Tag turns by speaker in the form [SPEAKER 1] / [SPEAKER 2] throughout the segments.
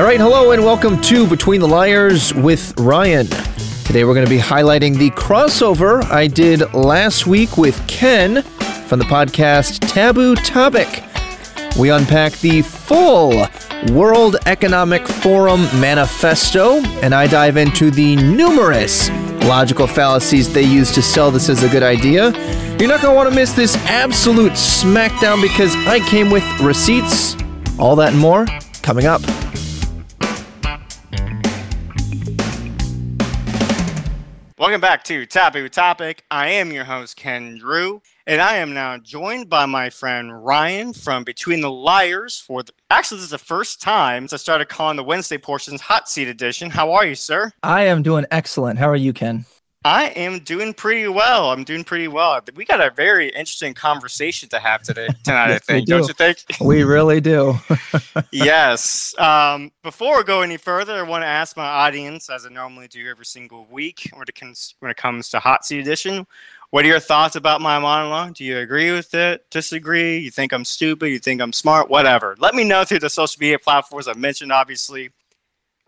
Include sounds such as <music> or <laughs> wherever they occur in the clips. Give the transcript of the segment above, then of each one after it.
[SPEAKER 1] All right, hello and welcome to Between the Liars with Ryan. Today we're going to be highlighting the crossover I did last week with Ken from the podcast Taboo Topic. We unpack the full World Economic Forum manifesto, and I dive into the numerous logical fallacies they use to sell this as a good idea. You're not going to want to miss this absolute smackdown because I came with receipts. All that and more coming up.
[SPEAKER 2] Welcome back to Taboo Topic. I am your host, Ken Drew, and I am now joined by my friend Ryan from Between the Liars for the. Actually, this is the first time since I started calling the Wednesday portions Hot Seat Edition. How are you, sir?
[SPEAKER 1] I am doing excellent. How are you, Ken?
[SPEAKER 2] I am doing pretty well. I'm doing pretty well. We got a very interesting conversation to have today <laughs> tonight. I think, do. not you think? <laughs>
[SPEAKER 1] We really do. <laughs>
[SPEAKER 2] yes. Um, before we go any further, I want to ask my audience, as I normally do every single week, when it comes when it comes to Hot Seat Edition, what are your thoughts about my monologue? Do you agree with it? Disagree? You think I'm stupid? You think I'm smart? Whatever. Let me know through the social media platforms I mentioned, obviously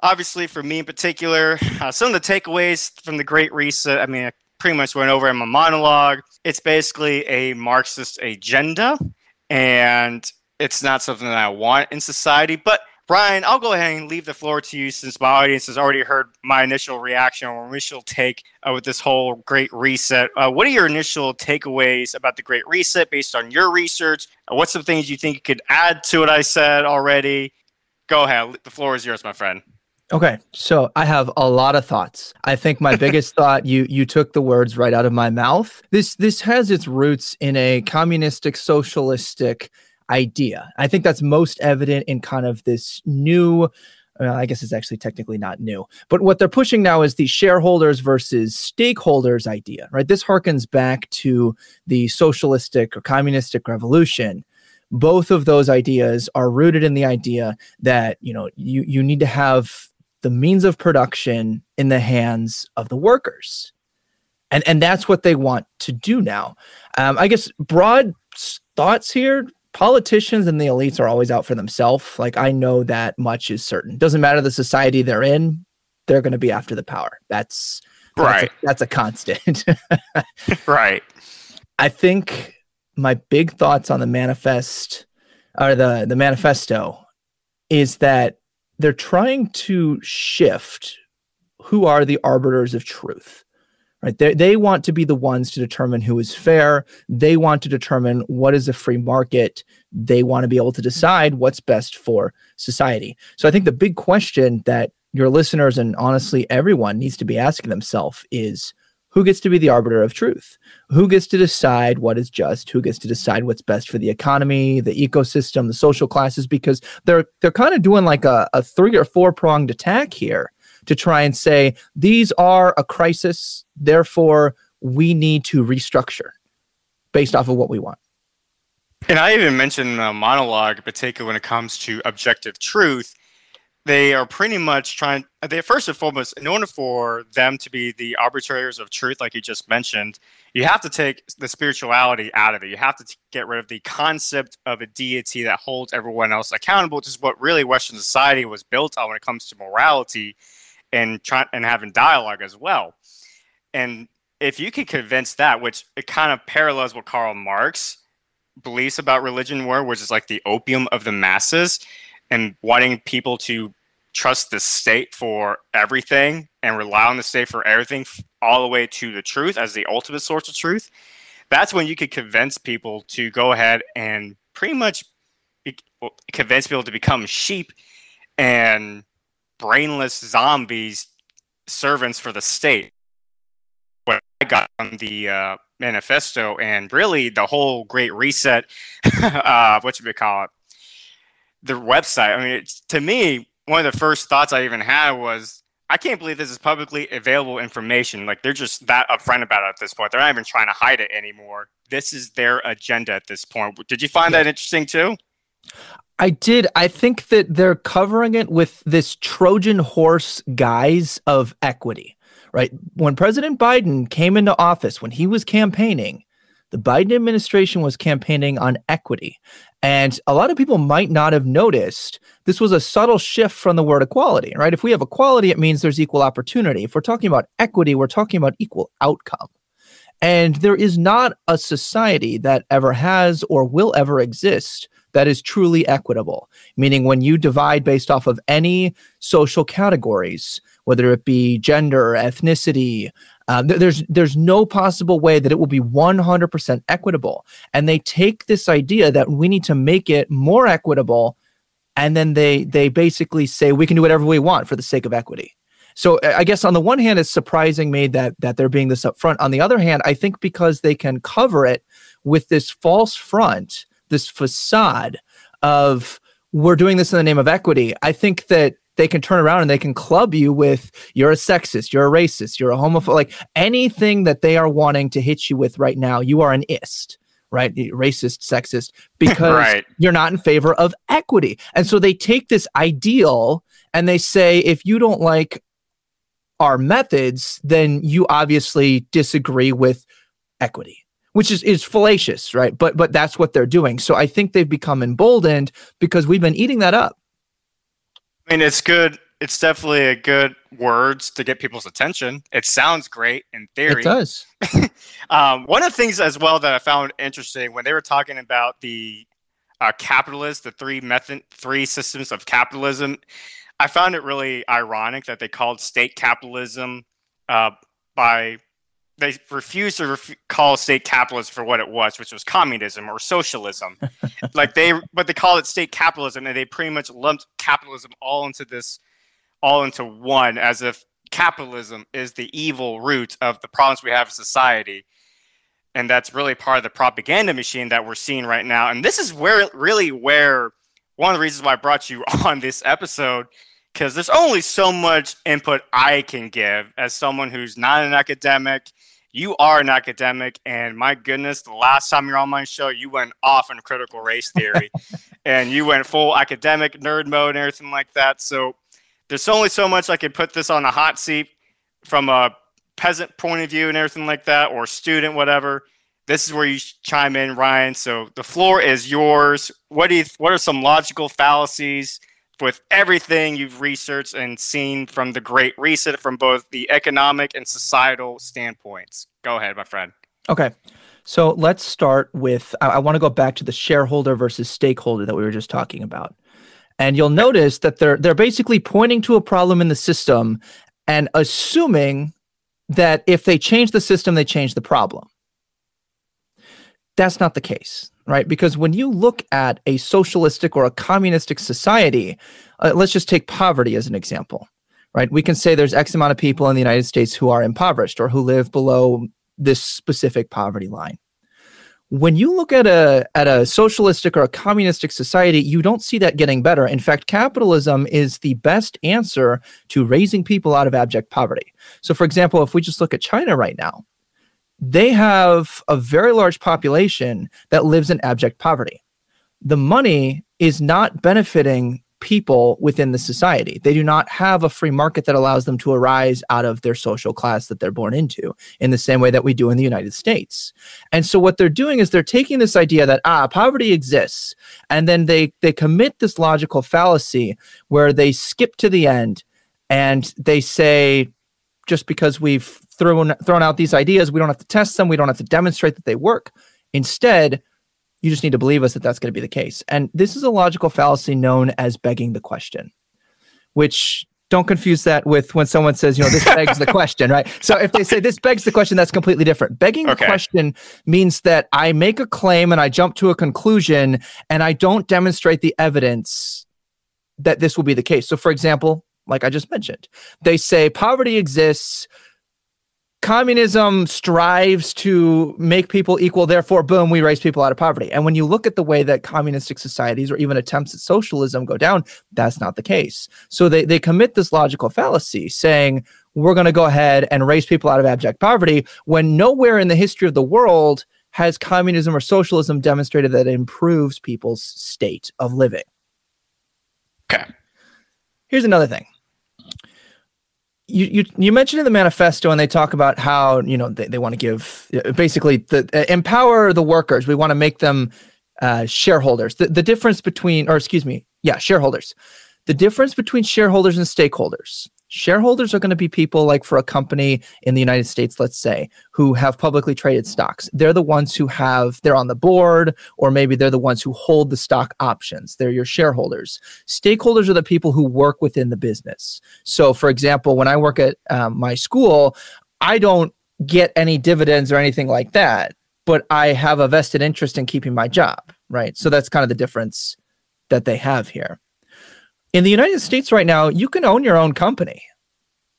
[SPEAKER 2] obviously for me in particular, uh, some of the takeaways from the Great Reset. I mean, I pretty much went over in my monologue. It's basically a Marxist agenda, and it's not something that I want in society. But Ryan, I'll go ahead and leave the floor to you since my audience has already heard my initial reaction or initial take uh, with this whole Great Reset. Uh, what are your initial takeaways about the Great Reset based on your research? Uh, what's some things you think you could add to what I said already? Go ahead. The floor is yours, my friend.
[SPEAKER 1] Okay, so I have a lot of thoughts. I think my <laughs> biggest thought you you took the words right out of my mouth. This this has its roots in a communistic socialistic idea. I think that's most evident in kind of this new uh, I guess it's actually technically not new, but what they're pushing now is the shareholders versus stakeholders idea, right? This harkens back to the socialistic or communistic revolution both of those ideas are rooted in the idea that you know you you need to have the means of production in the hands of the workers. And, and that's what they want to do now. Um, I guess broad thoughts here politicians and the elites are always out for themselves. Like, I know that much is certain. Doesn't matter the society they're in, they're going to be after the power. That's
[SPEAKER 2] right.
[SPEAKER 1] That's a, that's a constant. <laughs>
[SPEAKER 2] right.
[SPEAKER 1] I think my big thoughts on the manifest or the the manifesto is that they're trying to shift who are the arbiters of truth right? They, they want to be the ones to determine who is fair. They want to determine what is a free market. They want to be able to decide what's best for society. So i think the big question that your listeners and honestly everyone needs to be asking themselves is who gets to be the arbiter of truth? Who gets to decide what is just? Who gets to decide what's best for the economy, the ecosystem, the social classes? Because they're they're kind of doing like a, a three or four pronged attack here to try and say these are a crisis, therefore we need to restructure based off of what we want.
[SPEAKER 2] And I even mentioned a monologue, particularly when it comes to objective truth they are pretty much trying they first and foremost in order for them to be the arbitrators of truth like you just mentioned you have to take the spirituality out of it. You have to t- get rid of the concept of a deity that holds everyone else accountable which is what really western society was built on when it comes to morality and trying and having dialogue as well. And if you could convince that which it kind of parallels what karl marx believes about religion were which is like the opium of the masses and wanting people to trust the state for everything and rely on the state for everything all the way to the truth as the ultimate source of truth that's when you could convince people to go ahead and pretty much be, convince people to become sheep and brainless zombies servants for the state. What i got from the uh, manifesto and really the whole great reset <laughs> uh, what should we call it the website. I mean, to me, one of the first thoughts I even had was, I can't believe this is publicly available information. Like they're just that upfront about it at this point. They're not even trying to hide it anymore. This is their agenda at this point. Did you find yeah. that interesting too?
[SPEAKER 1] I did. I think that they're covering it with this Trojan horse guise of equity, right? When President Biden came into office, when he was campaigning, The Biden administration was campaigning on equity. And a lot of people might not have noticed this was a subtle shift from the word equality, right? If we have equality, it means there's equal opportunity. If we're talking about equity, we're talking about equal outcome. And there is not a society that ever has or will ever exist that is truly equitable, meaning when you divide based off of any social categories, whether it be gender, ethnicity, uh, th- there's there's no possible way that it will be 100% equitable. And they take this idea that we need to make it more equitable, and then they they basically say we can do whatever we want for the sake of equity. So I guess on the one hand, it's surprising me that that they're being this upfront. On the other hand, I think because they can cover it with this false front, this facade of we're doing this in the name of equity. I think that they can turn around and they can club you with you're a sexist, you're a racist, you're a homophobe, like anything that they are wanting to hit you with right now. You are an ist right? Racist, sexist, <laughs> because right. you're not in favor of equity. And so they take this ideal and they say, if you don't like our methods, then you obviously disagree with equity which is is fallacious, right? But but that's what they're doing. So I think they've become emboldened because we've been eating that up.
[SPEAKER 2] I mean, it's good. It's definitely a good words to get people's attention. It sounds great in theory.
[SPEAKER 1] It does. <laughs>
[SPEAKER 2] um, one of the things as well that I found interesting when they were talking about the uh, capitalist, the three method, three systems of capitalism, I found it really ironic that they called state capitalism uh, by they refused to ref- call state capitalism for what it was, which was communism or socialism. <laughs> like they, but they call it state capitalism, and they pretty much lumped capitalism all into this, all into one, as if capitalism is the evil root of the problems we have in society. And that's really part of the propaganda machine that we're seeing right now. And this is where really where one of the reasons why I brought you <laughs> on this episode because there's only so much input I can give as someone who's not an academic. You are an academic, and my goodness, the last time you're on my show, you went off on critical race theory, <laughs> and you went full academic nerd mode and everything like that. So there's only so much I can put this on a hot seat from a peasant point of view and everything like that, or student, whatever. This is where you chime in, Ryan. So the floor is yours. What do you? What are some logical fallacies? With everything you've researched and seen from the Great Reset from both the economic and societal standpoints. Go ahead, my friend.
[SPEAKER 1] Okay. So let's start with I, I want to go back to the shareholder versus stakeholder that we were just talking about. And you'll notice that they're they're basically pointing to a problem in the system and assuming that if they change the system, they change the problem. That's not the case right? Because when you look at a socialistic or a communistic society, uh, let's just take poverty as an example, right? We can say there's X amount of people in the United States who are impoverished or who live below this specific poverty line. When you look at a at a socialistic or a communistic society, you don't see that getting better. In fact, capitalism is the best answer to raising people out of abject poverty. So for example, if we just look at China right now, they have a very large population that lives in abject poverty. The money is not benefiting people within the society. They do not have a free market that allows them to arise out of their social class that they're born into in the same way that we do in the United States. And so what they're doing is they're taking this idea that ah poverty exists and then they they commit this logical fallacy where they skip to the end and they say just because we've thrown thrown out these ideas, we don't have to test them, we don't have to demonstrate that they work. Instead, you just need to believe us that that's going to be the case. And this is a logical fallacy known as begging the question, which don't confuse that with when someone says, you know, this begs the <laughs> question, right? So if they say this begs the question, that's completely different. Begging okay. the question means that I make a claim and I jump to a conclusion and I don't demonstrate the evidence that this will be the case. So, for example, like I just mentioned. They say poverty exists. Communism strives to make people equal, therefore, boom, we raise people out of poverty. And when you look at the way that communistic societies or even attempts at socialism go down, that's not the case. So they, they commit this logical fallacy saying, we're going to go ahead and raise people out of abject poverty when nowhere in the history of the world has communism or socialism demonstrated that it improves people's state of living.
[SPEAKER 2] Okay.
[SPEAKER 1] Here's another thing you, you you mentioned in the manifesto and they talk about how you know they, they want to give basically the uh, empower the workers. We want to make them uh, shareholders. The, the difference between or excuse me yeah shareholders. The difference between shareholders and stakeholders shareholders are going to be people like for a company in the United States, let's say, who have publicly traded stocks. They're the ones who have, they're on the board, or maybe they're the ones who hold the stock options. They're your shareholders. Stakeholders are the people who work within the business. So, for example, when I work at um, my school, I don't get any dividends or anything like that, but I have a vested interest in keeping my job, right? So that's kind of the difference that they have here. In the United States right now, you can own your own company.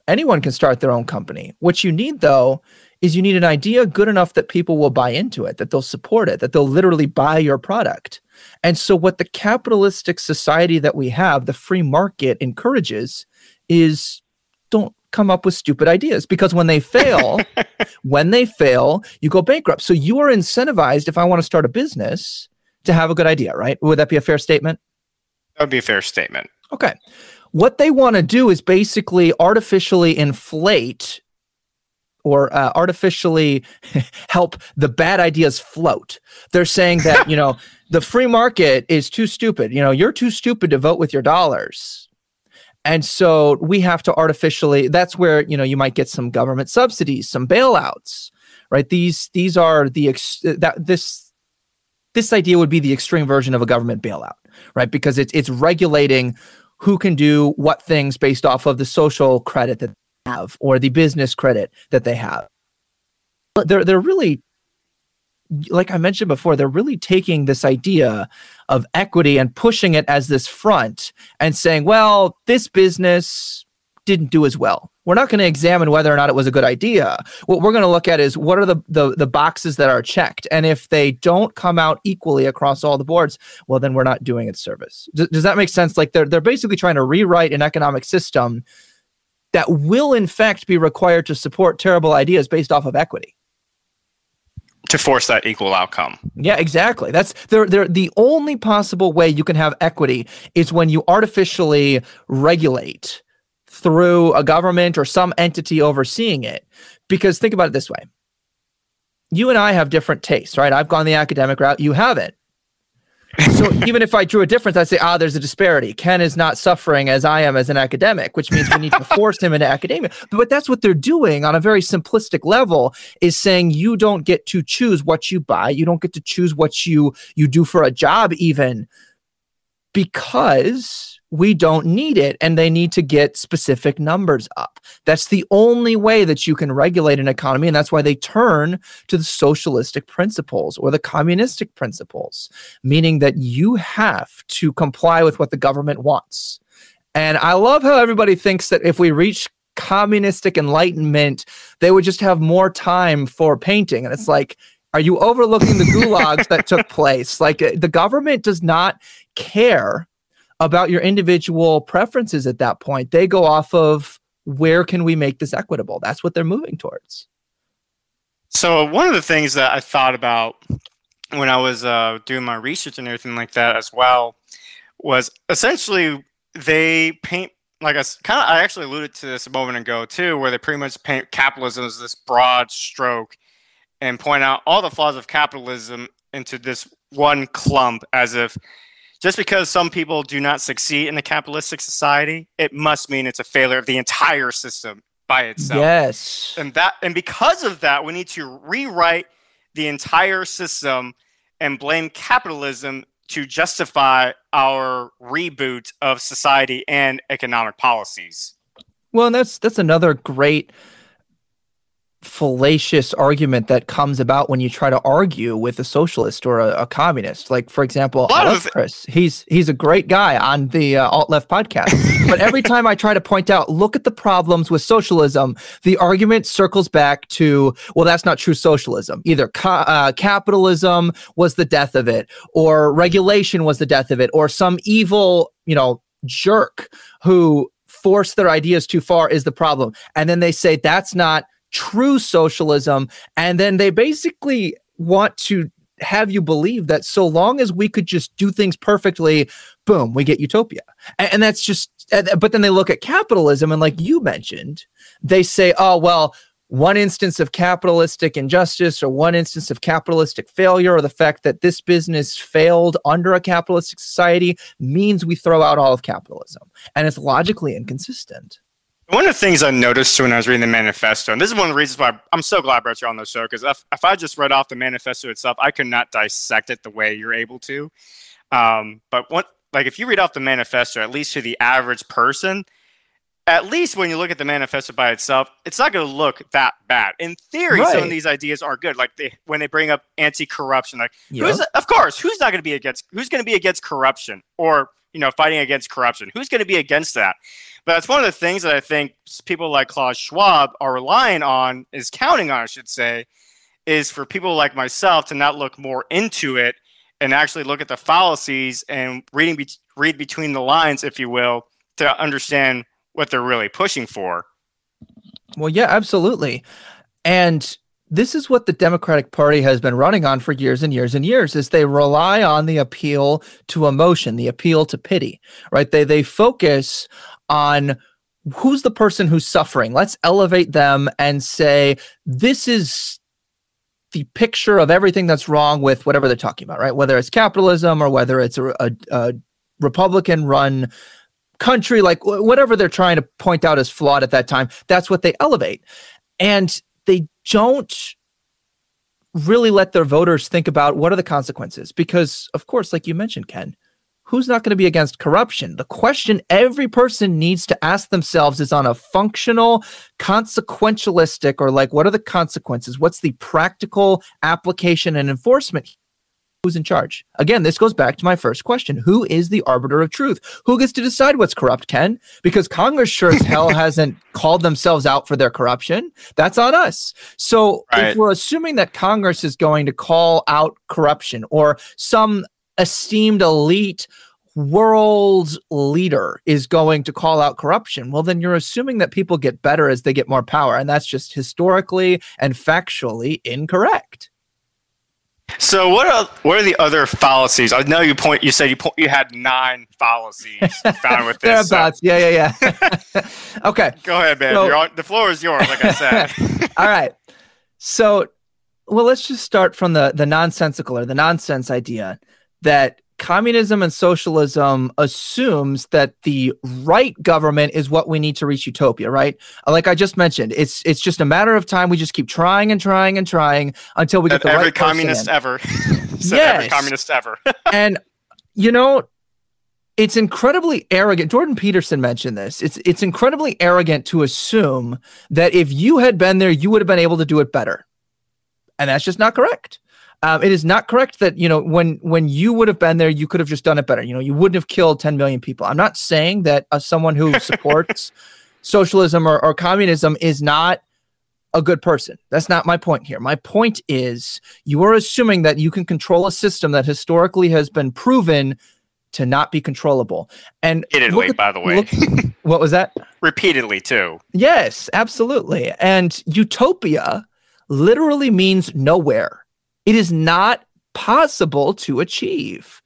[SPEAKER 1] Anyone can start their own company. What you need, though, is you need an idea good enough that people will buy into it, that they'll support it, that they'll literally buy your product. And so, what the capitalistic society that we have, the free market, encourages is don't come up with stupid ideas because when they fail, <laughs> when they fail, you go bankrupt. So, you are incentivized, if I want to start a business, to have a good idea, right? Would that be a fair statement?
[SPEAKER 2] That would be a fair statement.
[SPEAKER 1] Okay. What they want to do is basically artificially inflate or uh, artificially <laughs> help the bad ideas float. They're saying that, <laughs> you know, the free market is too stupid. You know, you're too stupid to vote with your dollars. And so we have to artificially that's where, you know, you might get some government subsidies, some bailouts, right? These these are the ex- that this this idea would be the extreme version of a government bailout, right? Because it's it's regulating who can do what things based off of the social credit that they have or the business credit that they have. But they're they're really like I mentioned before, they're really taking this idea of equity and pushing it as this front and saying, well, this business didn't do as well. We're not going to examine whether or not it was a good idea. What we're going to look at is what are the, the the boxes that are checked, and if they don't come out equally across all the boards, well, then we're not doing it service. D- does that make sense? Like they're they're basically trying to rewrite an economic system that will in fact be required to support terrible ideas based off of equity
[SPEAKER 2] to force that equal outcome.
[SPEAKER 1] Yeah, exactly. That's they're, they're, the only possible way you can have equity is when you artificially regulate through a government or some entity overseeing it. Because think about it this way you and I have different tastes, right? I've gone the academic route, you haven't. so <laughs> even if I drew a difference, I'd say, ah, there's a disparity. Ken is not suffering as I am as an academic, which means we need to force him into academia. But that's what they're doing on a very simplistic level is saying you don't get to choose what you buy. You don't get to choose what you you do for a job even because we don't need it and they need to get specific numbers up. That's the only way that you can regulate an economy. And that's why they turn to the socialistic principles or the communistic principles, meaning that you have to comply with what the government wants. And I love how everybody thinks that if we reach communistic enlightenment, they would just have more time for painting. And it's like, are you overlooking the gulags that took <laughs> place? Like uh, the government does not care about your individual preferences at that point. They go off of where can we make this equitable? That's what they're moving towards.
[SPEAKER 2] So, one of the things that I thought about when I was uh, doing my research and everything like that as well was essentially they paint like I kind of I actually alluded to this a moment ago too, where they pretty much paint capitalism as this broad stroke and point out all the flaws of capitalism into this one clump as if just because some people do not succeed in a capitalistic society, it must mean it's a failure of the entire system by itself.
[SPEAKER 1] Yes.
[SPEAKER 2] And that and because of that, we need to rewrite the entire system and blame capitalism to justify our reboot of society and economic policies.
[SPEAKER 1] Well, and that's that's another great fallacious argument that comes about when you try to argue with a socialist or a, a communist. Like, for example, I love Chris. He's he's a great guy on the uh, alt left podcast. <laughs> but every time I try to point out, look at the problems with socialism, the argument circles back to, well, that's not true socialism. Either ca- uh, capitalism was the death of it, or regulation was the death of it, or some evil, you know, jerk who forced their ideas too far is the problem. And then they say that's not true socialism. And then they basically want to have you believe that so long as we could just do things perfectly, boom, we get utopia. And, and that's just, but then they look at capitalism and, like you mentioned, they say, oh, well, one instance of capitalistic injustice or one instance of capitalistic failure or the fact that this business failed under a capitalistic society means we throw out all of capitalism. And it's logically inconsistent.
[SPEAKER 2] One of the things I noticed when I was reading the manifesto, and this is one of the reasons why I'm so glad brought you on the show, because if, if I just read off the manifesto itself, I could not dissect it the way you're able to. Um, but what, like, if you read off the manifesto, at least to the average person, at least when you look at the manifesto by itself, it's not going to look that bad. In theory, right. some of these ideas are good. Like they, when they bring up anti-corruption, like yep. who's, of course, who's not going to be against? Who's going to be against corruption or you know fighting against corruption? Who's going to be against that? But that's one of the things that I think people like Klaus Schwab are relying on, is counting on, I should say, is for people like myself to not look more into it and actually look at the fallacies and reading be- read between the lines, if you will, to understand what they're really pushing for.
[SPEAKER 1] Well, yeah, absolutely. And this is what the Democratic Party has been running on for years and years and years is they rely on the appeal to emotion, the appeal to pity, right? They they focus on who's the person who's suffering. Let's elevate them and say this is the picture of everything that's wrong with whatever they're talking about, right? Whether it's capitalism or whether it's a, a, a Republican run country, like whatever they're trying to point out as flawed at that time, that's what they elevate. And they don't really let their voters think about what are the consequences. Because, of course, like you mentioned, Ken, who's not going to be against corruption? The question every person needs to ask themselves is on a functional, consequentialistic, or like, what are the consequences? What's the practical application and enforcement who's in charge? Again, this goes back to my first question. Who is the arbiter of truth? Who gets to decide what's corrupt, Ken? Because Congress sure as hell <laughs> hasn't called themselves out for their corruption. That's on us. So right. if we're assuming that Congress is going to call out corruption or some esteemed elite world leader is going to call out corruption, well, then you're assuming that people get better as they get more power. And that's just historically and factually incorrect.
[SPEAKER 2] So what are what are the other fallacies? I know you point. You said you point, you had nine fallacies found with <laughs> this.
[SPEAKER 1] So. Yeah, yeah, yeah. <laughs> okay.
[SPEAKER 2] Go ahead, man. So, on, the floor is yours. Like I said. <laughs>
[SPEAKER 1] all right. So, well, let's just start from the the nonsensical or the nonsense idea that communism and socialism assumes that the right government is what we need to reach utopia right like i just mentioned it's it's just a matter of time we just keep trying and trying and trying until we get the
[SPEAKER 2] every
[SPEAKER 1] right <laughs>
[SPEAKER 2] communist ever yes. every communist ever
[SPEAKER 1] and you know it's incredibly arrogant. Jordan Peterson mentioned this. It's it's incredibly arrogant to assume that if you had been there, you would have been able to do it better. And that's just not correct. Um, it is not correct that you know when when you would have been there, you could have just done it better. You know, you wouldn't have killed 10 million people. I'm not saying that uh, someone who <laughs> supports socialism or, or communism is not a good person. That's not my point here. My point is you are assuming that you can control a system that historically has been proven to not be controllable. And
[SPEAKER 2] repeatedly, at, by the way. Look, <laughs>
[SPEAKER 1] what was that?
[SPEAKER 2] repeatedly too.
[SPEAKER 1] Yes, absolutely. And utopia literally means nowhere. It is not possible to achieve.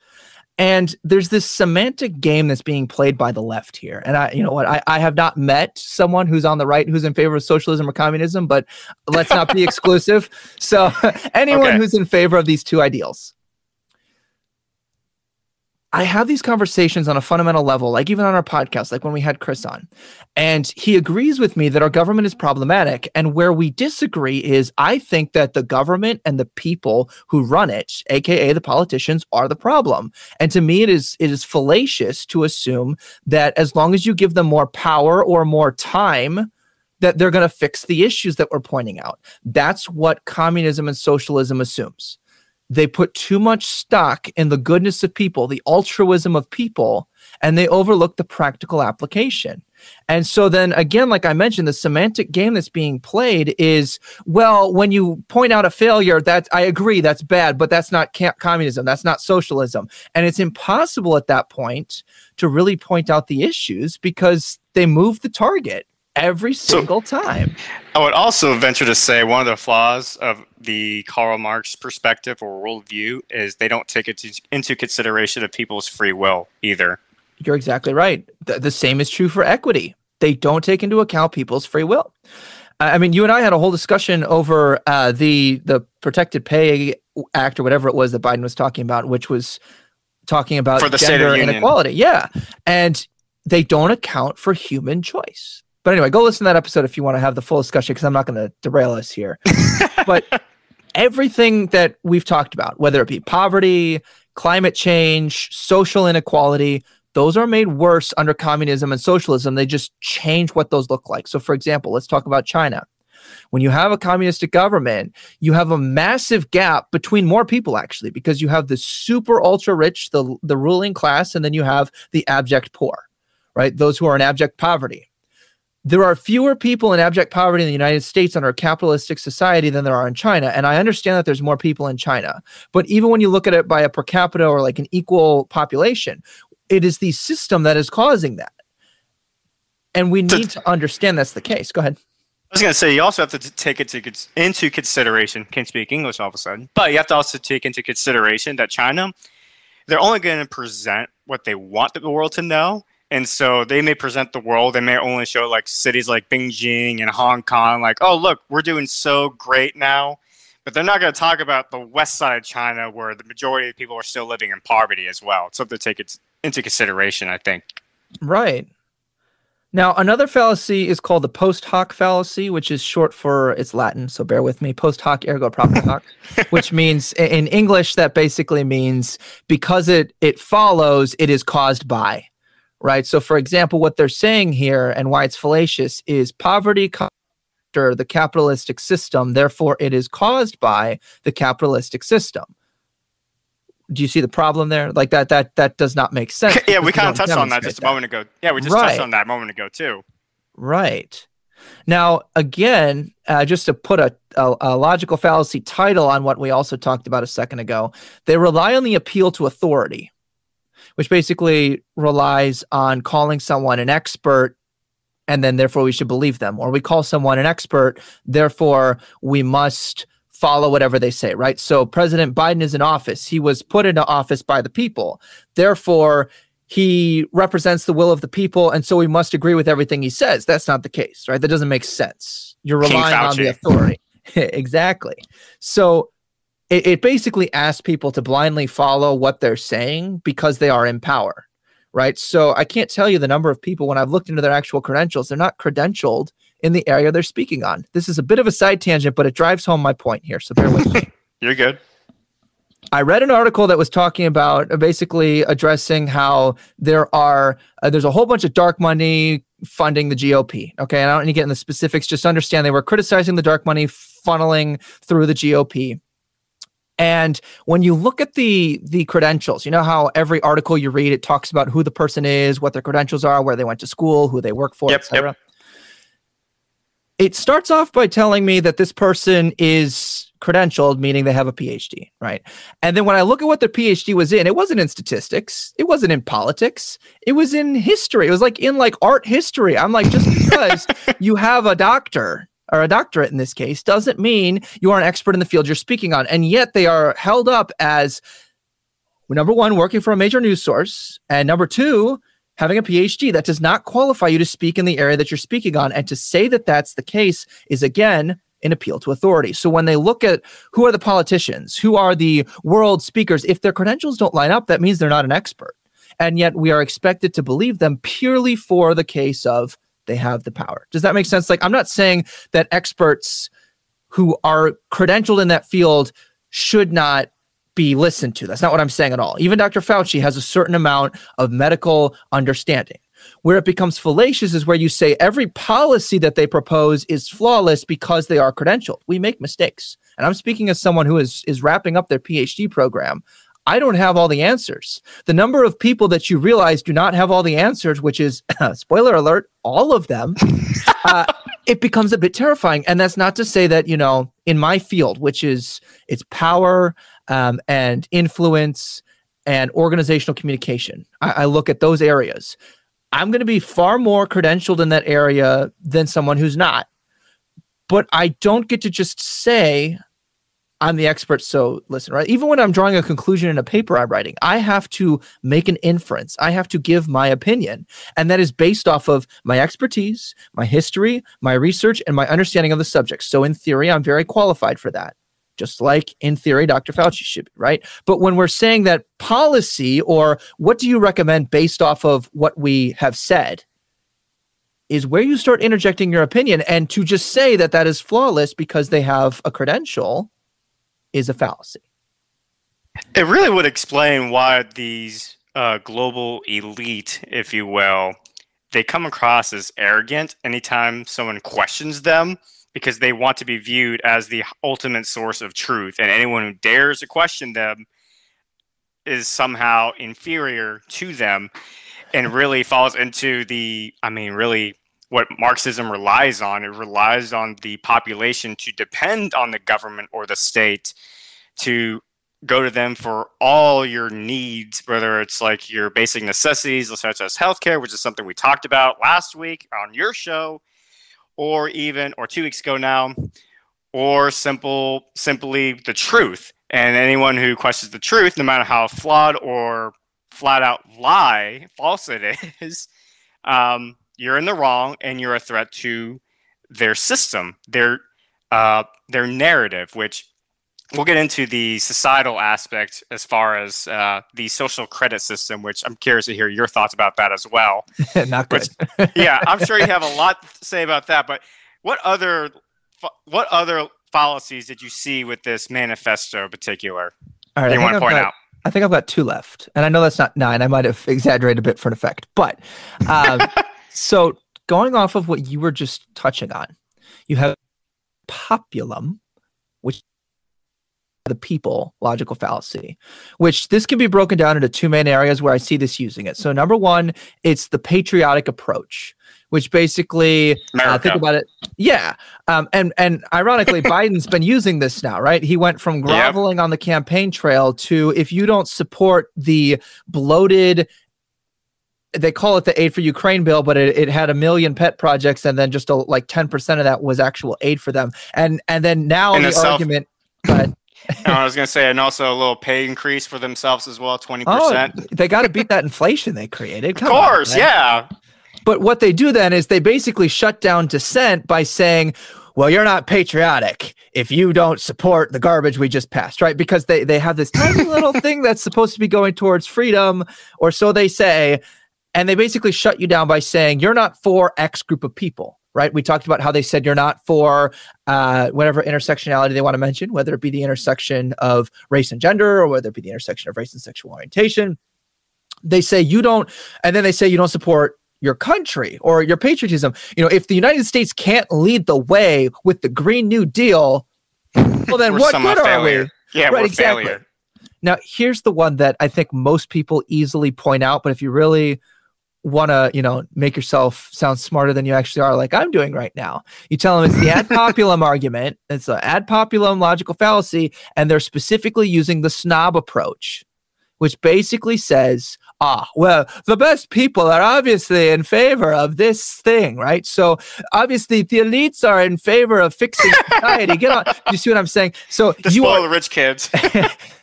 [SPEAKER 1] And there's this semantic game that's being played by the left here. And I, you know what, I, I have not met someone who's on the right who's in favor of socialism or communism, but let's not be <laughs> exclusive. So <laughs> anyone okay. who's in favor of these two ideals, I have these conversations on a fundamental level, like even on our podcast, like when we had Chris on. And he agrees with me that our government is problematic. And where we disagree is I think that the government and the people who run it, aka the politicians, are the problem. And to me, it is it is fallacious to assume that as long as you give them more power or more time, that they're going to fix the issues that we're pointing out. That's what communism and socialism assumes they put too much stock in the goodness of people, the altruism of people, and they overlook the practical application. And so then again, like I mentioned, the semantic game that's being played is well, when you point out a failure, that I agree that's bad, but that's not communism, that's not socialism. And it's impossible at that point to really point out the issues because they move the target every single so, time.
[SPEAKER 2] I would also venture to say one of the flaws of the Karl Marx perspective or worldview is they don't take it into consideration of people's free will either.
[SPEAKER 1] You're exactly right. The, the same is true for equity. They don't take into account people's free will. I mean, you and I had a whole discussion over uh, the the Protected Pay Act or whatever it was that Biden was talking about, which was talking about
[SPEAKER 2] for the gender
[SPEAKER 1] inequality. Yeah, and they don't account for human choice. But anyway, go listen to that episode if you want to have the full discussion because I'm not going to derail us here. but <laughs> everything that we've talked about, whether it be poverty, climate change, social inequality, those are made worse under communism and socialism. They just change what those look like. So, for example, let's talk about China. When you have a communistic government, you have a massive gap between more people actually, because you have the super ultra rich, the, the ruling class, and then you have the abject poor, right? Those who are in abject poverty. There are fewer people in abject poverty in the United States under a capitalistic society than there are in China. And I understand that there's more people in China. But even when you look at it by a per capita or like an equal population, it is the system that is causing that. And we need to understand that's the case. Go ahead.
[SPEAKER 2] I was going to say, you also have to take it to, into consideration. Can't speak English all of a sudden, but you have to also take into consideration that China, they're only going to present what they want the world to know. And so they may present the world, they may only show like cities like Beijing and Hong Kong, like, oh, look, we're doing so great now. But they're not going to talk about the west side of China where the majority of people are still living in poverty as well. It's something to take into consideration, I think.
[SPEAKER 1] Right. Now, another fallacy is called the post hoc fallacy, which is short for it's Latin, so bear with me. Post hoc ergo propter hoc, <laughs> which means in English that basically means because it it follows, it is caused by, right? So, for example, what they're saying here and why it's fallacious is poverty after the capitalistic system, therefore it is caused by the capitalistic system do you see the problem there? Like that that that does not make sense. <laughs>
[SPEAKER 2] yeah, we kind of touched on that just a moment ago. Yeah, we just right. touched on that moment ago too.
[SPEAKER 1] Right. Now, again, uh, just to put a, a, a, logical fallacy title on what we also talked about a second ago, they rely on the appeal to authority, which basically relies on calling someone an expert and then therefore we should believe them, or we call someone an expert, therefore we must follow whatever they say, right? So President Biden is in office. He was put into office by the people. Therefore, he represents the will of the people, and so we must agree with everything he says. That's not the case, right? That doesn't make sense. You're relying on the authority. <laughs> exactly. So it, it basically asks people to blindly follow what they're saying because they are in power, right? So I can't tell you the number of people when I've looked into their actual credentials, they're not credentialed in the area they're speaking on. This is a bit of a side tangent, but it drives home my point here. So bear with me. <laughs>
[SPEAKER 2] You're good.
[SPEAKER 1] I read an article that was talking about uh, basically addressing how there are uh, there's a whole bunch of dark money funding the GOP. Okay, and I don't need to get in the specifics. Just understand they were criticizing the dark money funneling through the GOP. And when you look at the the credentials, you know how every article you read it talks about who the person is, what their credentials are, where they went to school, who they work for, yep, etc. Yep it starts off by telling me that this person is credentialed, meaning they have a PhD, right? And then when I look at what their PhD was in, it wasn't in statistics, it wasn't in politics, it was in history. It was like in like art history. I'm like, just because <laughs> you have a doctor or a doctorate in this case doesn't mean you are an expert in the field you're speaking on. And yet they are held up as number one, working for a major news source, and number two, having a PhD. That does not qualify you to speak in the area that you're speaking on. And to say that that's the case is, again, an appeal to authority. So when they look at who are the politicians, who are the world speakers, if their credentials don't line up, that means they're not an expert. And yet we are expected to believe them purely for the case of they have the power. Does that make sense? Like, I'm not saying that experts who are credentialed in that field should not be listened to. That's not what I'm saying at all. Even Dr. Fauci has a certain amount of medical understanding. Where it becomes fallacious is where you say every policy that they propose is flawless because they are credentialed. We make mistakes. And I'm speaking as someone who is is wrapping up their PhD program. I don't have all the answers. The number of people that you realize do not have all the answers, which is <laughs> spoiler alert, all of them, <laughs> uh, it becomes a bit terrifying. And that's not to say that, you know, in my field, which is it's power, um, and influence and organizational communication. I, I look at those areas. I'm going to be far more credentialed in that area than someone who's not. But I don't get to just say, I'm the expert, so listen, right? Even when I'm drawing a conclusion in a paper I'm writing, I have to make an inference. I have to give my opinion. And that is based off of my expertise, my history, my research, and my understanding of the subject. So, in theory, I'm very qualified for that. Just like in theory, Dr. Fauci should be, right? But when we're saying that policy or what do you recommend based off of what we have said, is where you start interjecting your opinion. And to just say that that is flawless because they have a credential is a fallacy.
[SPEAKER 2] It really would explain why these uh, global elite, if you will, they come across as arrogant anytime someone questions them because they want to be viewed as the ultimate source of truth. And anyone who dares to question them is somehow inferior to them and really falls into the, I mean, really what Marxism relies on. It relies on the population to depend on the government or the state to go to them for all your needs, whether it's like your basic necessities, such as healthcare, which is something we talked about last week on your show, or even or two weeks ago now, or simple simply the truth. And anyone who questions the truth, no matter how flawed or flat out lie, false it is, <laughs> um, you're in the wrong and you're a threat to their system, their uh, their narrative, which we'll get into the societal aspect as far as uh, the social credit system, which I'm curious to hear your thoughts about that as well. <laughs>
[SPEAKER 1] Not good. <laughs>
[SPEAKER 2] yeah, I'm sure you have a lot to say about that. But what other what other fallacies did you see with this manifesto in particular?
[SPEAKER 1] All right, you want to point got, out? I think I've got two left, and I know that's not nine. I might have <laughs> exaggerated a bit for an effect, but um, so going off of what you were just touching on, you have populum, which the people logical fallacy, which this can be broken down into two main areas where I see this using it. So number one, it's the patriotic approach, which basically uh, think about it. Yeah, um, and and ironically, <laughs> Biden's been using this now, right? He went from groveling yep. on the campaign trail to if you don't support the bloated they call it the aid for Ukraine bill, but it, it had a million pet projects, and then just a, like ten percent of that was actual aid for them. And and then now In the argument, but <laughs>
[SPEAKER 2] I was gonna say, and also a little pay increase for themselves as well, twenty oh, percent.
[SPEAKER 1] They got to beat that inflation they created.
[SPEAKER 2] Come of course, on, yeah.
[SPEAKER 1] But what they do then is they basically shut down dissent by saying, well, you're not patriotic if you don't support the garbage we just passed, right? Because they, they have this tiny little <laughs> thing that's supposed to be going towards freedom, or so they say. And they basically shut you down by saying, you're not for X group of people right? We talked about how they said you're not for uh, whatever intersectionality they want to mention, whether it be the intersection of race and gender or whether it be the intersection of race and sexual orientation. They say you don't, and then they say you don't support your country or your patriotism. You know, if the United States can't lead the way with the Green New Deal, <laughs> well, then what good are we?
[SPEAKER 2] Yeah, right, exactly. Failure.
[SPEAKER 1] Now, here's the one that I think most people easily point out, but if you really want to, you know, make yourself sound smarter than you actually are, like I'm doing right now. You tell them it's the ad populum argument, it's an ad populum logical fallacy, and they're specifically using the snob approach, which basically says, ah, well, the best people are obviously in favor of this thing, right? So obviously the elites are in favor of fixing society. Get on. You see what I'm saying? So
[SPEAKER 2] to you spoil are, the rich kids. <laughs>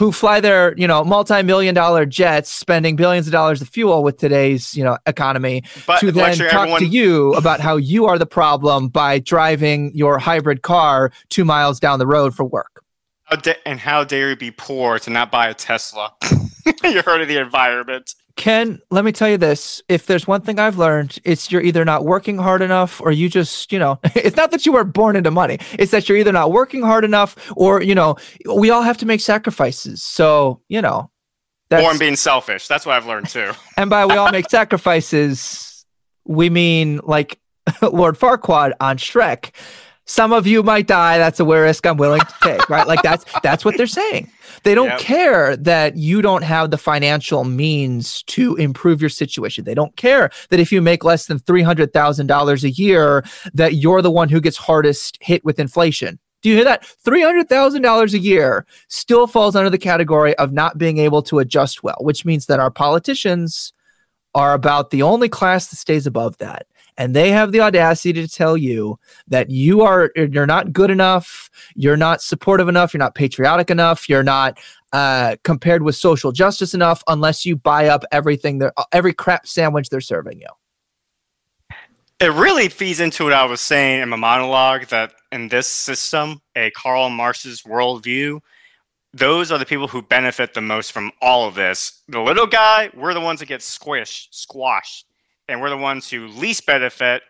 [SPEAKER 1] who fly their you know multi-million dollar jets spending billions of dollars of fuel with today's you know economy but to then talk everyone- to you about how you are the problem by driving your hybrid car two miles down the road for work.
[SPEAKER 2] How da- and how dare you be poor to not buy a tesla <laughs> <laughs> you're hurting the environment
[SPEAKER 1] Ken, let me tell you this. If there's one thing I've learned, it's you're either not working hard enough or you just, you know, <laughs> it's not that you were born into money. It's that you're either not working hard enough or, you know, we all have to make sacrifices. So, you know,
[SPEAKER 2] that's, or I'm being selfish. That's what I've learned too. <laughs>
[SPEAKER 1] and by we all make sacrifices, we mean like Lord Farquaad on Shrek. Some of you might die. That's a risk I'm willing to take, right? Like that's that's what they're saying. They don't yep. care that you don't have the financial means to improve your situation. They don't care that if you make less than $300,000 a year, that you're the one who gets hardest hit with inflation. Do you hear that? $300,000 a year still falls under the category of not being able to adjust well, which means that our politicians are about the only class that stays above that and they have the audacity to tell you that you are you're not good enough you're not supportive enough you're not patriotic enough you're not uh, compared with social justice enough unless you buy up everything they're every crap sandwich they're serving you.
[SPEAKER 2] It really feeds into what i was saying in my monologue that in this system a karl marx's worldview those are the people who benefit the most from all of this. The little guy we're the ones that get squished squashed and we're the ones who least benefit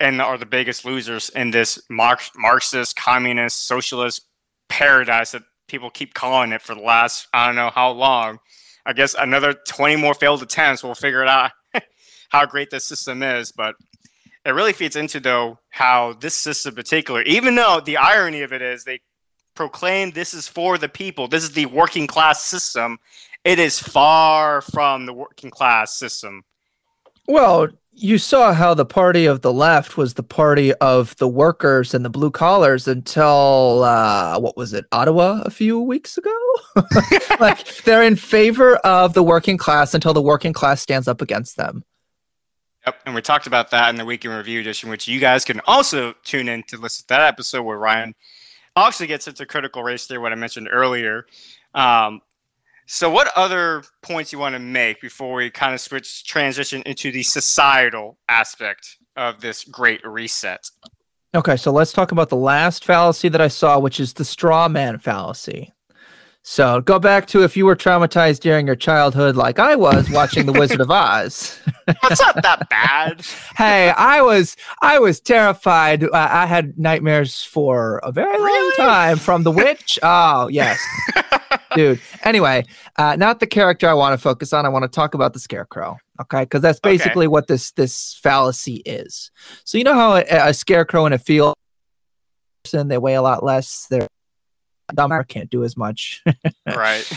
[SPEAKER 2] and are the biggest losers in this Marxist, communist, socialist paradise that people keep calling it for the last I don't know how long. I guess another 20 more failed attempts we'll figure it out <laughs> how great this system is. But it really feeds into though how this system in particular, even though the irony of it is they proclaim this is for the people, this is the working class system, it is far from the working class system.
[SPEAKER 1] Well, you saw how the party of the left was the party of the workers and the blue collars until uh, what was it, Ottawa a few weeks ago? <laughs> like they're in favor of the working class until the working class stands up against them.
[SPEAKER 2] Yep, and we talked about that in the weekend review edition, which you guys can also tune in to listen to that episode where Ryan actually gets into critical race theory, what I mentioned earlier. Um, so, what other points you want to make before we kind of switch transition into the societal aspect of this great reset?
[SPEAKER 1] Okay, so let's talk about the last fallacy that I saw, which is the straw man fallacy. So go back to if you were traumatized during your childhood, like I was watching The Wizard of Oz. <laughs>
[SPEAKER 2] It's not that bad.
[SPEAKER 1] hey, I was I was terrified. Uh, I had nightmares for a very really? long time from the witch. <laughs> Oh yes, dude. Anyway, uh, not the character I want to focus on. I want to talk about the scarecrow. Okay, because that's basically okay. what this this fallacy is. So you know how a, a scarecrow in a field, and they weigh a lot less. They're dumber, can't do as much. <laughs>
[SPEAKER 2] right.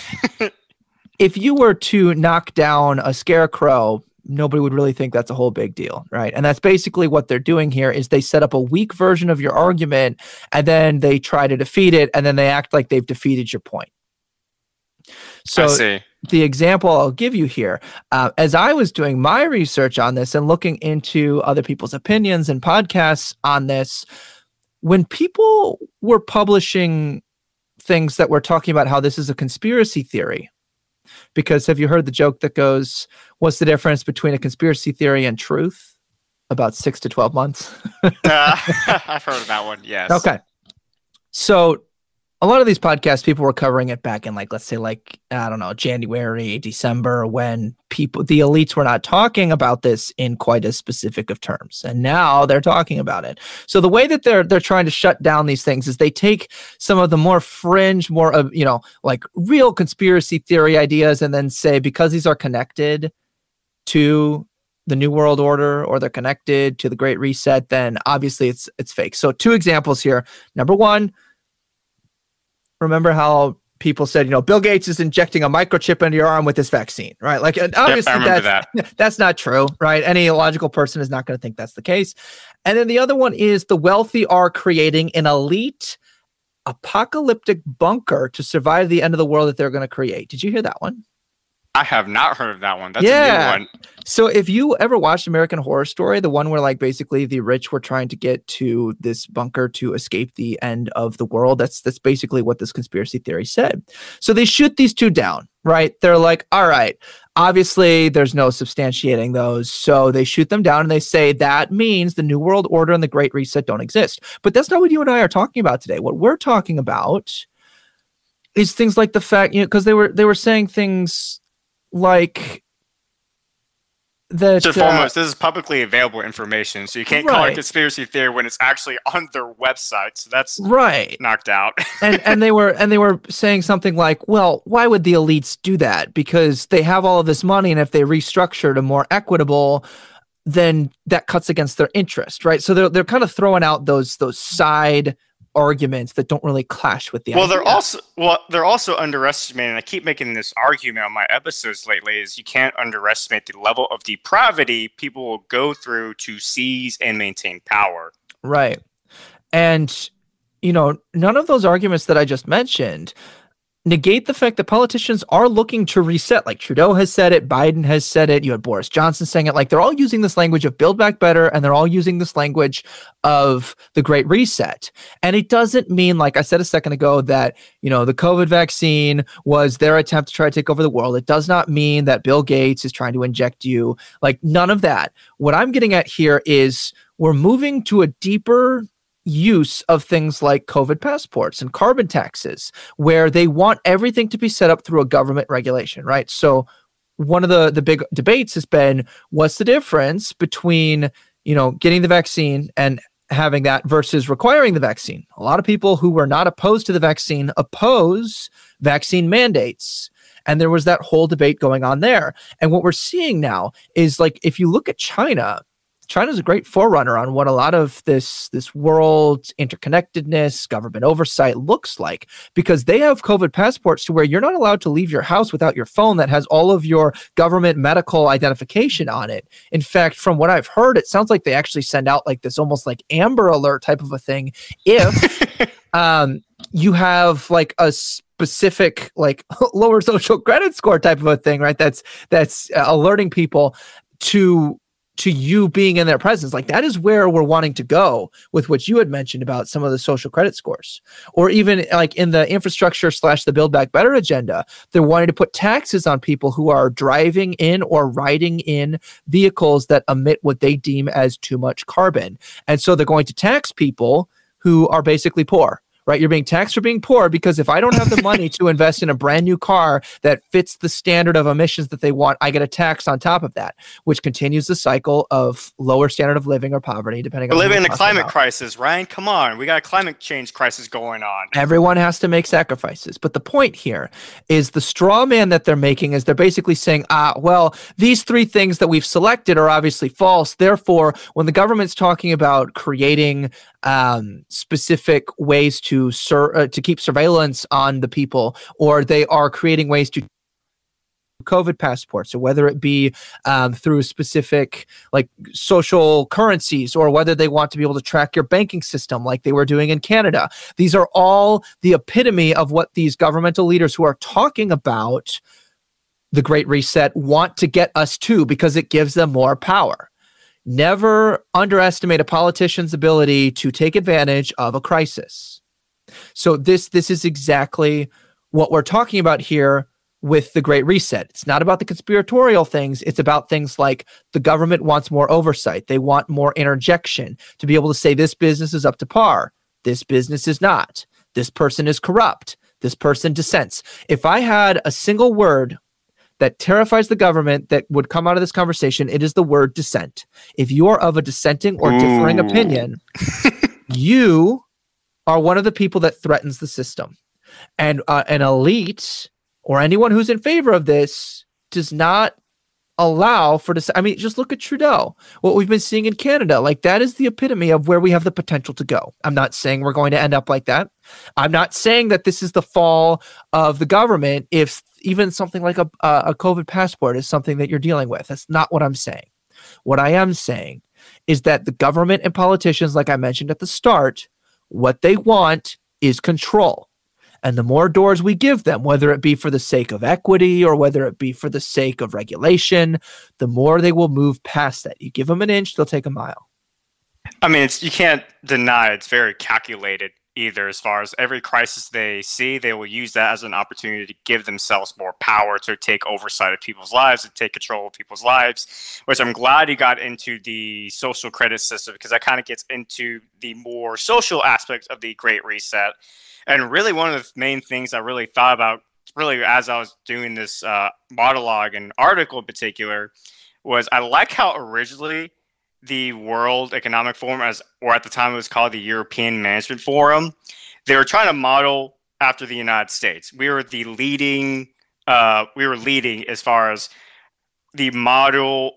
[SPEAKER 1] if you were to knock down a scarecrow, nobody would really think that's a whole big deal, right? And that's basically what they're doing here is they set up a weak version of your argument and then they try to defeat it and then they act like they've defeated your point. So the example I'll give you here, uh, as I was doing my research on this and looking into other people's opinions and podcasts on this, when people were publishing things that we're talking about how this is a conspiracy theory. Because have you heard the joke that goes, What's the difference between a conspiracy theory and truth? About six to 12 months. uh, <laughs> <laughs>
[SPEAKER 2] I've heard of that one, yes.
[SPEAKER 1] Okay. So a lot of these podcasts people were covering it back in like let's say like i don't know january december when people the elites were not talking about this in quite as specific of terms. And now they're talking about it. So the way that they're they're trying to shut down these things is they take some of the more fringe more of you know like real conspiracy theory ideas and then say because these are connected to the new world order or they're connected to the great reset then obviously it's it's fake. So two examples here. Number one remember how people said, you know, Bill Gates is injecting a microchip into your arm with this vaccine, right? Like, obviously, yep, that's, that. <laughs> that's not true, right? Any logical person is not going to think that's the case. And then the other one is the wealthy are creating an elite apocalyptic bunker to survive the end of the world that they're going to create. Did you hear that one?
[SPEAKER 2] I have not heard of that one. That's yeah. a new one.
[SPEAKER 1] So if you ever watched American Horror Story, the one where like basically the rich were trying to get to this bunker to escape the end of the world, that's that's basically what this conspiracy theory said. So they shoot these two down, right? They're like, all right, obviously there's no substantiating those. So they shoot them down and they say that means the New World Order and the Great Reset don't exist. But that's not what you and I are talking about today. What we're talking about is things like the fact, you know, because they were they were saying things like
[SPEAKER 2] that. So foremost, uh, this is publicly available information, so you can't right. call it conspiracy theory when it's actually <laughs> on their website. So that's
[SPEAKER 1] right
[SPEAKER 2] knocked out. <laughs>
[SPEAKER 1] and and they were and they were saying something like, "Well, why would the elites do that? Because they have all of this money, and if they restructure to more equitable." then that cuts against their interest, right? So they're they're kind of throwing out those those side arguments that don't really clash with the
[SPEAKER 2] well
[SPEAKER 1] idea.
[SPEAKER 2] they're also well they're also underestimating i keep making this argument on my episodes lately is you can't underestimate the level of depravity people will go through to seize and maintain power
[SPEAKER 1] right and you know none of those arguments that i just mentioned negate the fact that politicians are looking to reset. Like Trudeau has said it, Biden has said it, you had Boris Johnson saying it. Like they're all using this language of build back better and they're all using this language of the great reset. And it doesn't mean, like I said a second ago, that, you know, the COVID vaccine was their attempt to try to take over the world. It does not mean that Bill Gates is trying to inject you. Like none of that. What I'm getting at here is we're moving to a deeper use of things like COVID passports and carbon taxes, where they want everything to be set up through a government regulation, right? So one of the the big debates has been what's the difference between you know getting the vaccine and having that versus requiring the vaccine. A lot of people who were not opposed to the vaccine oppose vaccine mandates. And there was that whole debate going on there. And what we're seeing now is like if you look at China, China's a great forerunner on what a lot of this this world interconnectedness, government oversight looks like because they have COVID passports to where you're not allowed to leave your house without your phone that has all of your government medical identification on it. In fact, from what I've heard, it sounds like they actually send out like this almost like Amber Alert type of a thing if <laughs> um, you have like a specific like <laughs> lower social credit score type of a thing, right? That's that's uh, alerting people to to you being in their presence. Like that is where we're wanting to go with what you had mentioned about some of the social credit scores, or even like in the infrastructure slash the Build Back Better agenda, they're wanting to put taxes on people who are driving in or riding in vehicles that emit what they deem as too much carbon. And so they're going to tax people who are basically poor right? You're being taxed for being poor because if I don't have the <laughs> money to invest in a brand new car that fits the standard of emissions that they want, I get a tax on top of that, which continues the cycle of lower standard of living or poverty, depending
[SPEAKER 2] We're
[SPEAKER 1] on.
[SPEAKER 2] living in a climate crisis, Ryan. Come on, we got a climate change crisis going on.
[SPEAKER 1] Everyone has to make sacrifices, but the point here is the straw man that they're making is they're basically saying, ah, well, these three things that we've selected are obviously false. Therefore, when the government's talking about creating um, specific ways to sur- uh, to keep surveillance on the people, or they are creating ways to COVID passports, or whether it be um, through specific like social currencies, or whether they want to be able to track your banking system like they were doing in Canada. These are all the epitome of what these governmental leaders who are talking about the Great Reset want to get us to because it gives them more power never underestimate a politician's ability to take advantage of a crisis. So this this is exactly what we're talking about here with the great reset. It's not about the conspiratorial things, it's about things like the government wants more oversight. They want more interjection to be able to say this business is up to par, this business is not. This person is corrupt. This person dissents. If I had a single word that terrifies the government that would come out of this conversation, it is the word dissent. If you are of a dissenting or differing Ooh. opinion, <laughs> you are one of the people that threatens the system. And uh, an elite or anyone who's in favor of this does not allow for this. I mean, just look at Trudeau, what we've been seeing in Canada. Like, that is the epitome of where we have the potential to go. I'm not saying we're going to end up like that. I'm not saying that this is the fall of the government if even something like a, a COVID passport is something that you're dealing with. That's not what I'm saying. What I am saying is that the government and politicians, like I mentioned at the start, what they want is control. And the more doors we give them, whether it be for the sake of equity or whether it be for the sake of regulation, the more they will move past that. You give them an inch, they'll take a mile.
[SPEAKER 2] I mean, it's you can't deny it's very calculated either. As far as every crisis they see they will use that as an opportunity to give themselves more power to take oversight of people's lives and take control of people's lives which i'm glad you got into the social credit system because that kind of gets into the more social aspect of the great reset. And really one of the main things i really thought about really as i was doing this uh, monologue and article in particular was i like how originally the World Economic Forum, as or at the time it was called the European Management Forum, they were trying to model after the United States. We were the leading. Uh, we were leading as far as the model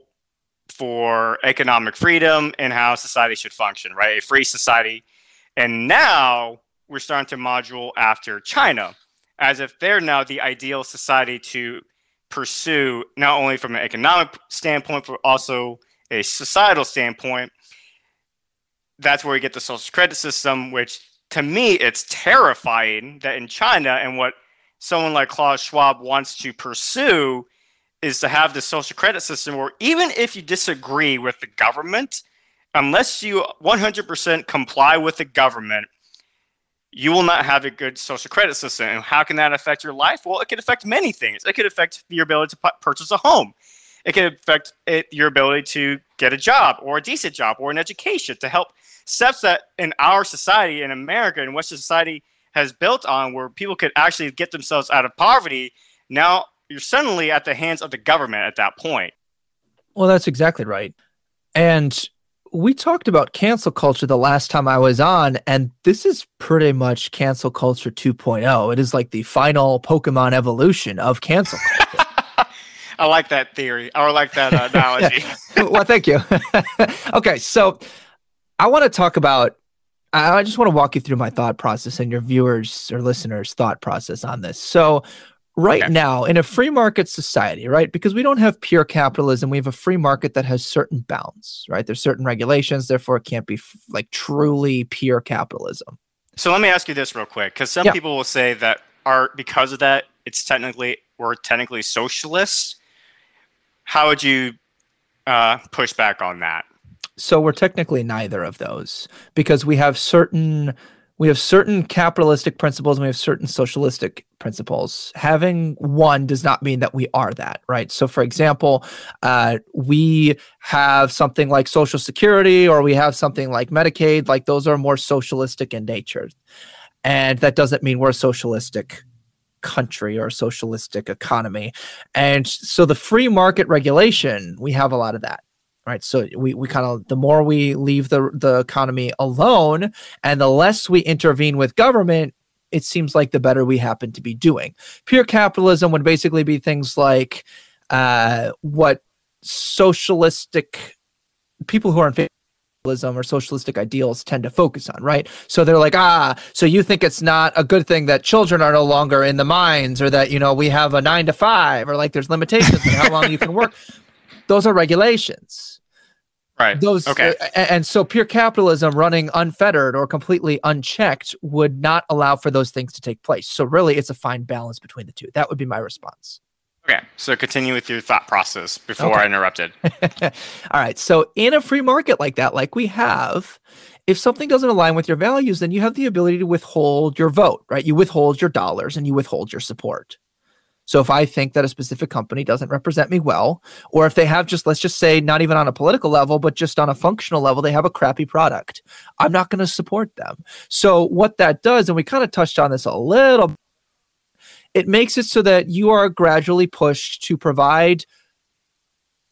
[SPEAKER 2] for economic freedom and how society should function, right? A free society. And now we're starting to module after China, as if they're now the ideal society to pursue, not only from an economic standpoint, but also a societal standpoint, that's where we get the social credit system, which to me, it's terrifying that in China and what someone like Klaus Schwab wants to pursue is to have the social credit system where even if you disagree with the government, unless you 100% comply with the government, you will not have a good social credit system. And how can that affect your life? Well, it could affect many things. It could affect your ability to purchase a home. It could affect it, your ability to get a job or a decent job or an education to help steps that in our society in America and Western society has built on where people could actually get themselves out of poverty. Now you're suddenly at the hands of the government at that point.
[SPEAKER 1] Well, that's exactly right. And we talked about cancel culture the last time I was on, and this is pretty much cancel culture 2.0. It is like the final Pokemon evolution of cancel culture. <laughs>
[SPEAKER 2] I like that theory. I like that uh, <laughs> analogy.
[SPEAKER 1] well, thank you. <laughs> okay, so I want to talk about. I just want to walk you through my thought process and your viewers or listeners' thought process on this. So, right okay. now in a free market society, right? Because we don't have pure capitalism, we have a free market that has certain bounds, right? There's certain regulations, therefore it can't be f- like truly pure capitalism.
[SPEAKER 2] So let me ask you this real quick, because some yeah. people will say that are because of that, it's technically we're technically socialists. How would you uh, push back on that?
[SPEAKER 1] So we're technically neither of those because we have certain we have certain capitalistic principles and we have certain socialistic principles. Having one does not mean that we are that, right? So, for example, uh, we have something like Social Security or we have something like Medicaid, like those are more socialistic in nature. And that doesn't mean we're socialistic country or a socialistic economy. And so, the free market regulation, we have a lot of that right so we, we kind of the more we leave the the economy alone and the less we intervene with government it seems like the better we happen to be doing pure capitalism would basically be things like uh, what socialistic people who are in capitalism or socialistic ideals tend to focus on, right? So they're like, ah, so you think it's not a good thing that children are no longer in the mines or that, you know, we have a nine to five or like there's limitations on how long you can work. <laughs> Those are regulations
[SPEAKER 2] Right.
[SPEAKER 1] Those okay. Uh, and so pure capitalism running unfettered or completely unchecked would not allow for those things to take place. So really it's a fine balance between the two. That would be my response.
[SPEAKER 2] Okay. So continue with your thought process before okay. I interrupted. <laughs>
[SPEAKER 1] All right. So in a free market like that, like we have, if something doesn't align with your values, then you have the ability to withhold your vote, right? You withhold your dollars and you withhold your support. So if I think that a specific company doesn't represent me well, or if they have just, let's just say, not even on a political level, but just on a functional level, they have a crappy product, I'm not going to support them. So what that does, and we kind of touched on this a little, it makes it so that you are gradually pushed to provide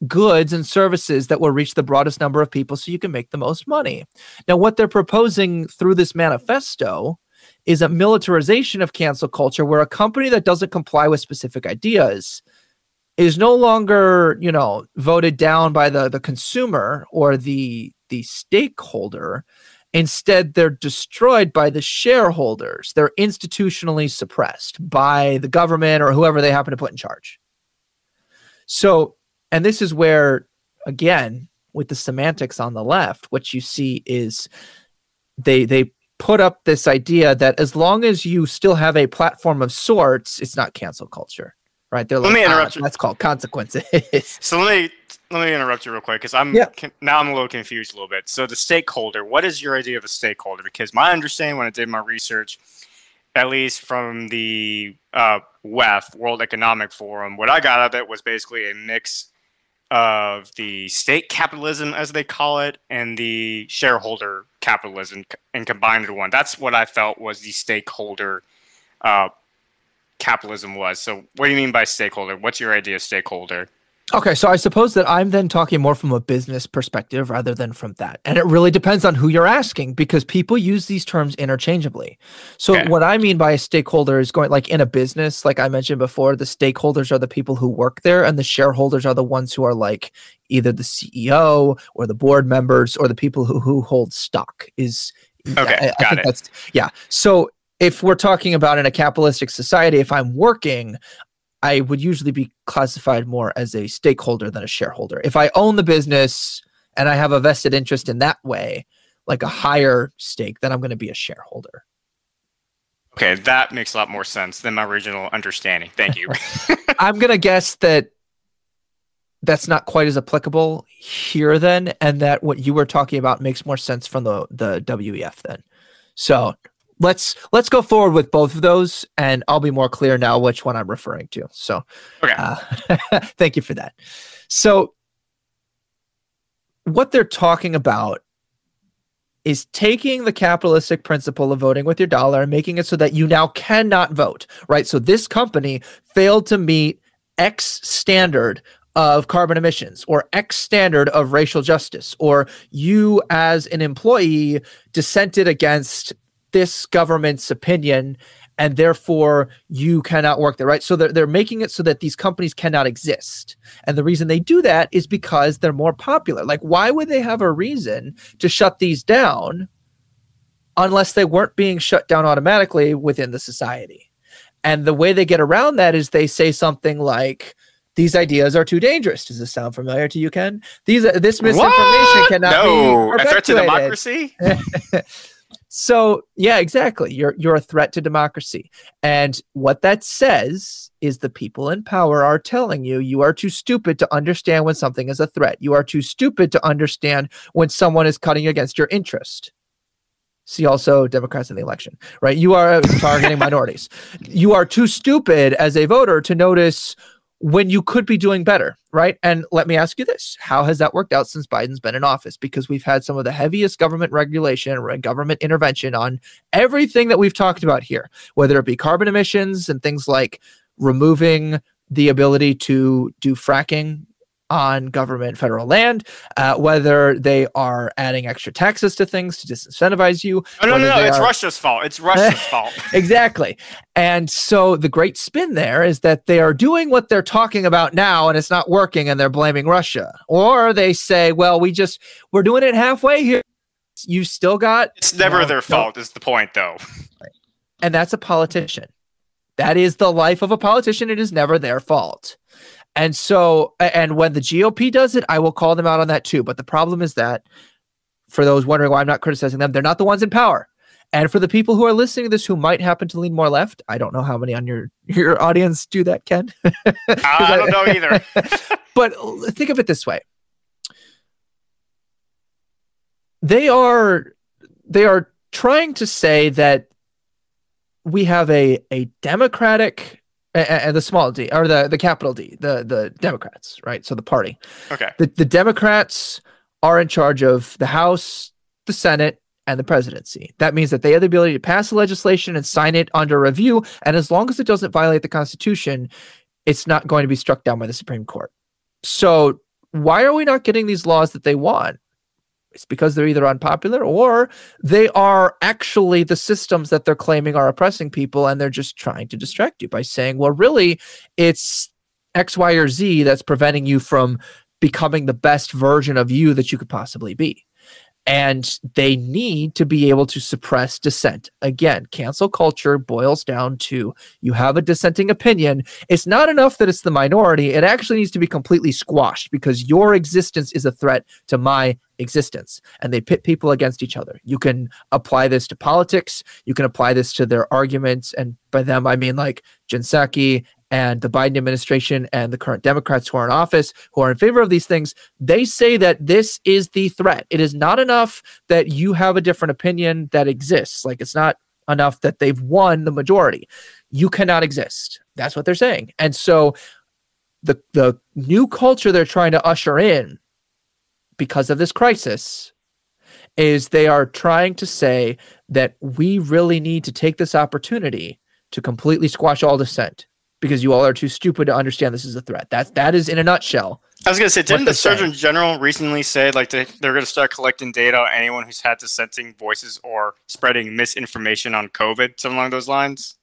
[SPEAKER 1] goods and services that will reach the broadest number of people so you can make the most money. Now, what they're proposing through this manifesto is a militarization of cancel culture where a company that doesn't comply with specific ideas is no longer, you know, voted down by the the consumer or the the stakeholder. Instead, they're destroyed by the shareholders. They're institutionally suppressed by the government or whoever they happen to put in charge. So, and this is where, again, with the semantics on the left, what you see is they they put up this idea that as long as you still have a platform of sorts, it's not cancel culture, right?
[SPEAKER 2] They're let like, me interrupt ah, you.
[SPEAKER 1] That's called consequences. <laughs>
[SPEAKER 2] so let me let me interrupt you real quick because I'm yeah. now I'm a little confused a little bit. So the stakeholder, what is your idea of a stakeholder? Because my understanding when I did my research, at least from the uh, WEF World Economic Forum, what I got out of it was basically a mix of the state capitalism, as they call it, and the shareholder capitalism and combined into one. That's what I felt was the stakeholder uh, capitalism was. So, what do you mean by stakeholder? What's your idea of stakeholder?
[SPEAKER 1] Okay, so I suppose that I'm then talking more from a business perspective rather than from that. And it really depends on who you're asking because people use these terms interchangeably. So, okay. what I mean by a stakeholder is going like in a business, like I mentioned before, the stakeholders are the people who work there, and the shareholders are the ones who are like either the CEO or the board members or the people who, who hold stock. Is
[SPEAKER 2] okay, I, I got it. That's,
[SPEAKER 1] yeah. So, if we're talking about in a capitalistic society, if I'm working, I would usually be classified more as a stakeholder than a shareholder. If I own the business and I have a vested interest in that way, like a higher stake, then I'm going to be a shareholder.
[SPEAKER 2] Okay, that makes a lot more sense than my original understanding. Thank you. <laughs> <laughs>
[SPEAKER 1] I'm gonna guess that that's not quite as applicable here then, and that what you were talking about makes more sense from the the WEF then. So let's let's go forward with both of those, and I'll be more clear now which one I'm referring to. So,
[SPEAKER 2] okay,
[SPEAKER 1] uh, <laughs> thank you for that. So, what they're talking about is taking the capitalistic principle of voting with your dollar and making it so that you now cannot vote, right? So this company failed to meet X standard of carbon emissions or X standard of racial justice, or you as an employee dissented against this government's opinion and therefore you cannot work there, right? So they're, they're making it so that these companies cannot exist. And the reason they do that is because they're more popular. Like, why would they have a reason to shut these down unless they weren't being shut down automatically within the society? And the way they get around that is they say something like, these ideas are too dangerous. Does this sound familiar to you, Ken? These this misinformation what? cannot
[SPEAKER 2] no.
[SPEAKER 1] be
[SPEAKER 2] a threat to democracy. <laughs>
[SPEAKER 1] so yeah, exactly. You're you're a threat to democracy, and what that says is the people in power are telling you you are too stupid to understand when something is a threat. You are too stupid to understand when someone is cutting against your interest. See also Democrats in the election, right? You are targeting <laughs> minorities. You are too stupid as a voter to notice when you could be doing better, right? And let me ask you this How has that worked out since Biden's been in office? Because we've had some of the heaviest government regulation and government intervention on everything that we've talked about here, whether it be carbon emissions and things like removing the ability to do fracking on government federal land, uh, whether they are adding extra taxes to things to disincentivize you.
[SPEAKER 2] No, no, no, no. It's are... Russia's fault. It's Russia's <laughs> fault.
[SPEAKER 1] exactly. And so the great spin there is that they are doing what they're talking about now and it's not working and they're blaming Russia. Or they say, well, we just, we're doing it halfway here. You still got.
[SPEAKER 2] It's never know, their fault, no. is the point, though.
[SPEAKER 1] And that's a politician. That is the life of a politician. It is never their fault. And so, and when the GOP does it, I will call them out on that too. But the problem is that for those wondering why I'm not criticizing them, they're not the ones in power. And for the people who are listening to this who might happen to lean more left, I don't know how many on your your audience do that, Ken. <laughs>
[SPEAKER 2] uh, I don't know either. <laughs>
[SPEAKER 1] but think of it this way: they are they are trying to say that we have a a democratic and the small d or the the capital d the the democrats right? So the party.
[SPEAKER 2] Okay.
[SPEAKER 1] The, the democrats are in charge of the house the senate and the presidency. That means that they have the ability to pass the legislation and sign it under review and as long as it doesn't violate the constitution it's not going to be struck down by the supreme court. So why are we not getting these laws that they want it's because they're either unpopular or they are actually the systems that they're claiming are oppressing people and they're just trying to distract you by saying, well, really, it's X, Y, or Z that's preventing you from becoming the best version of you that you could possibly be and they need to be able to suppress dissent. Again, cancel culture boils down to you have a dissenting opinion. It's not enough that it's the minority, it actually needs to be completely squashed because your existence is a threat to my existence. And they pit people against each other. You can apply this to politics, you can apply this to their arguments. And by them, I mean like Jen Psaki and the Biden administration and the current Democrats who are in office, who are in favor of these things, they say that this is the threat. It is not enough that you have a different opinion that exists. Like it's not enough that they've won the majority. You cannot exist. That's what they're saying. And so the the new culture they're trying to usher in because of this crisis is they are trying to say that we really need to take this opportunity to completely squash all dissent because you all are too stupid to understand this is a threat. That's that is in a nutshell.
[SPEAKER 2] I was gonna say, didn't the Surgeon saying. General recently say like they, they're gonna start collecting data on anyone who's had dissenting voices or spreading misinformation on COVID, something along those lines?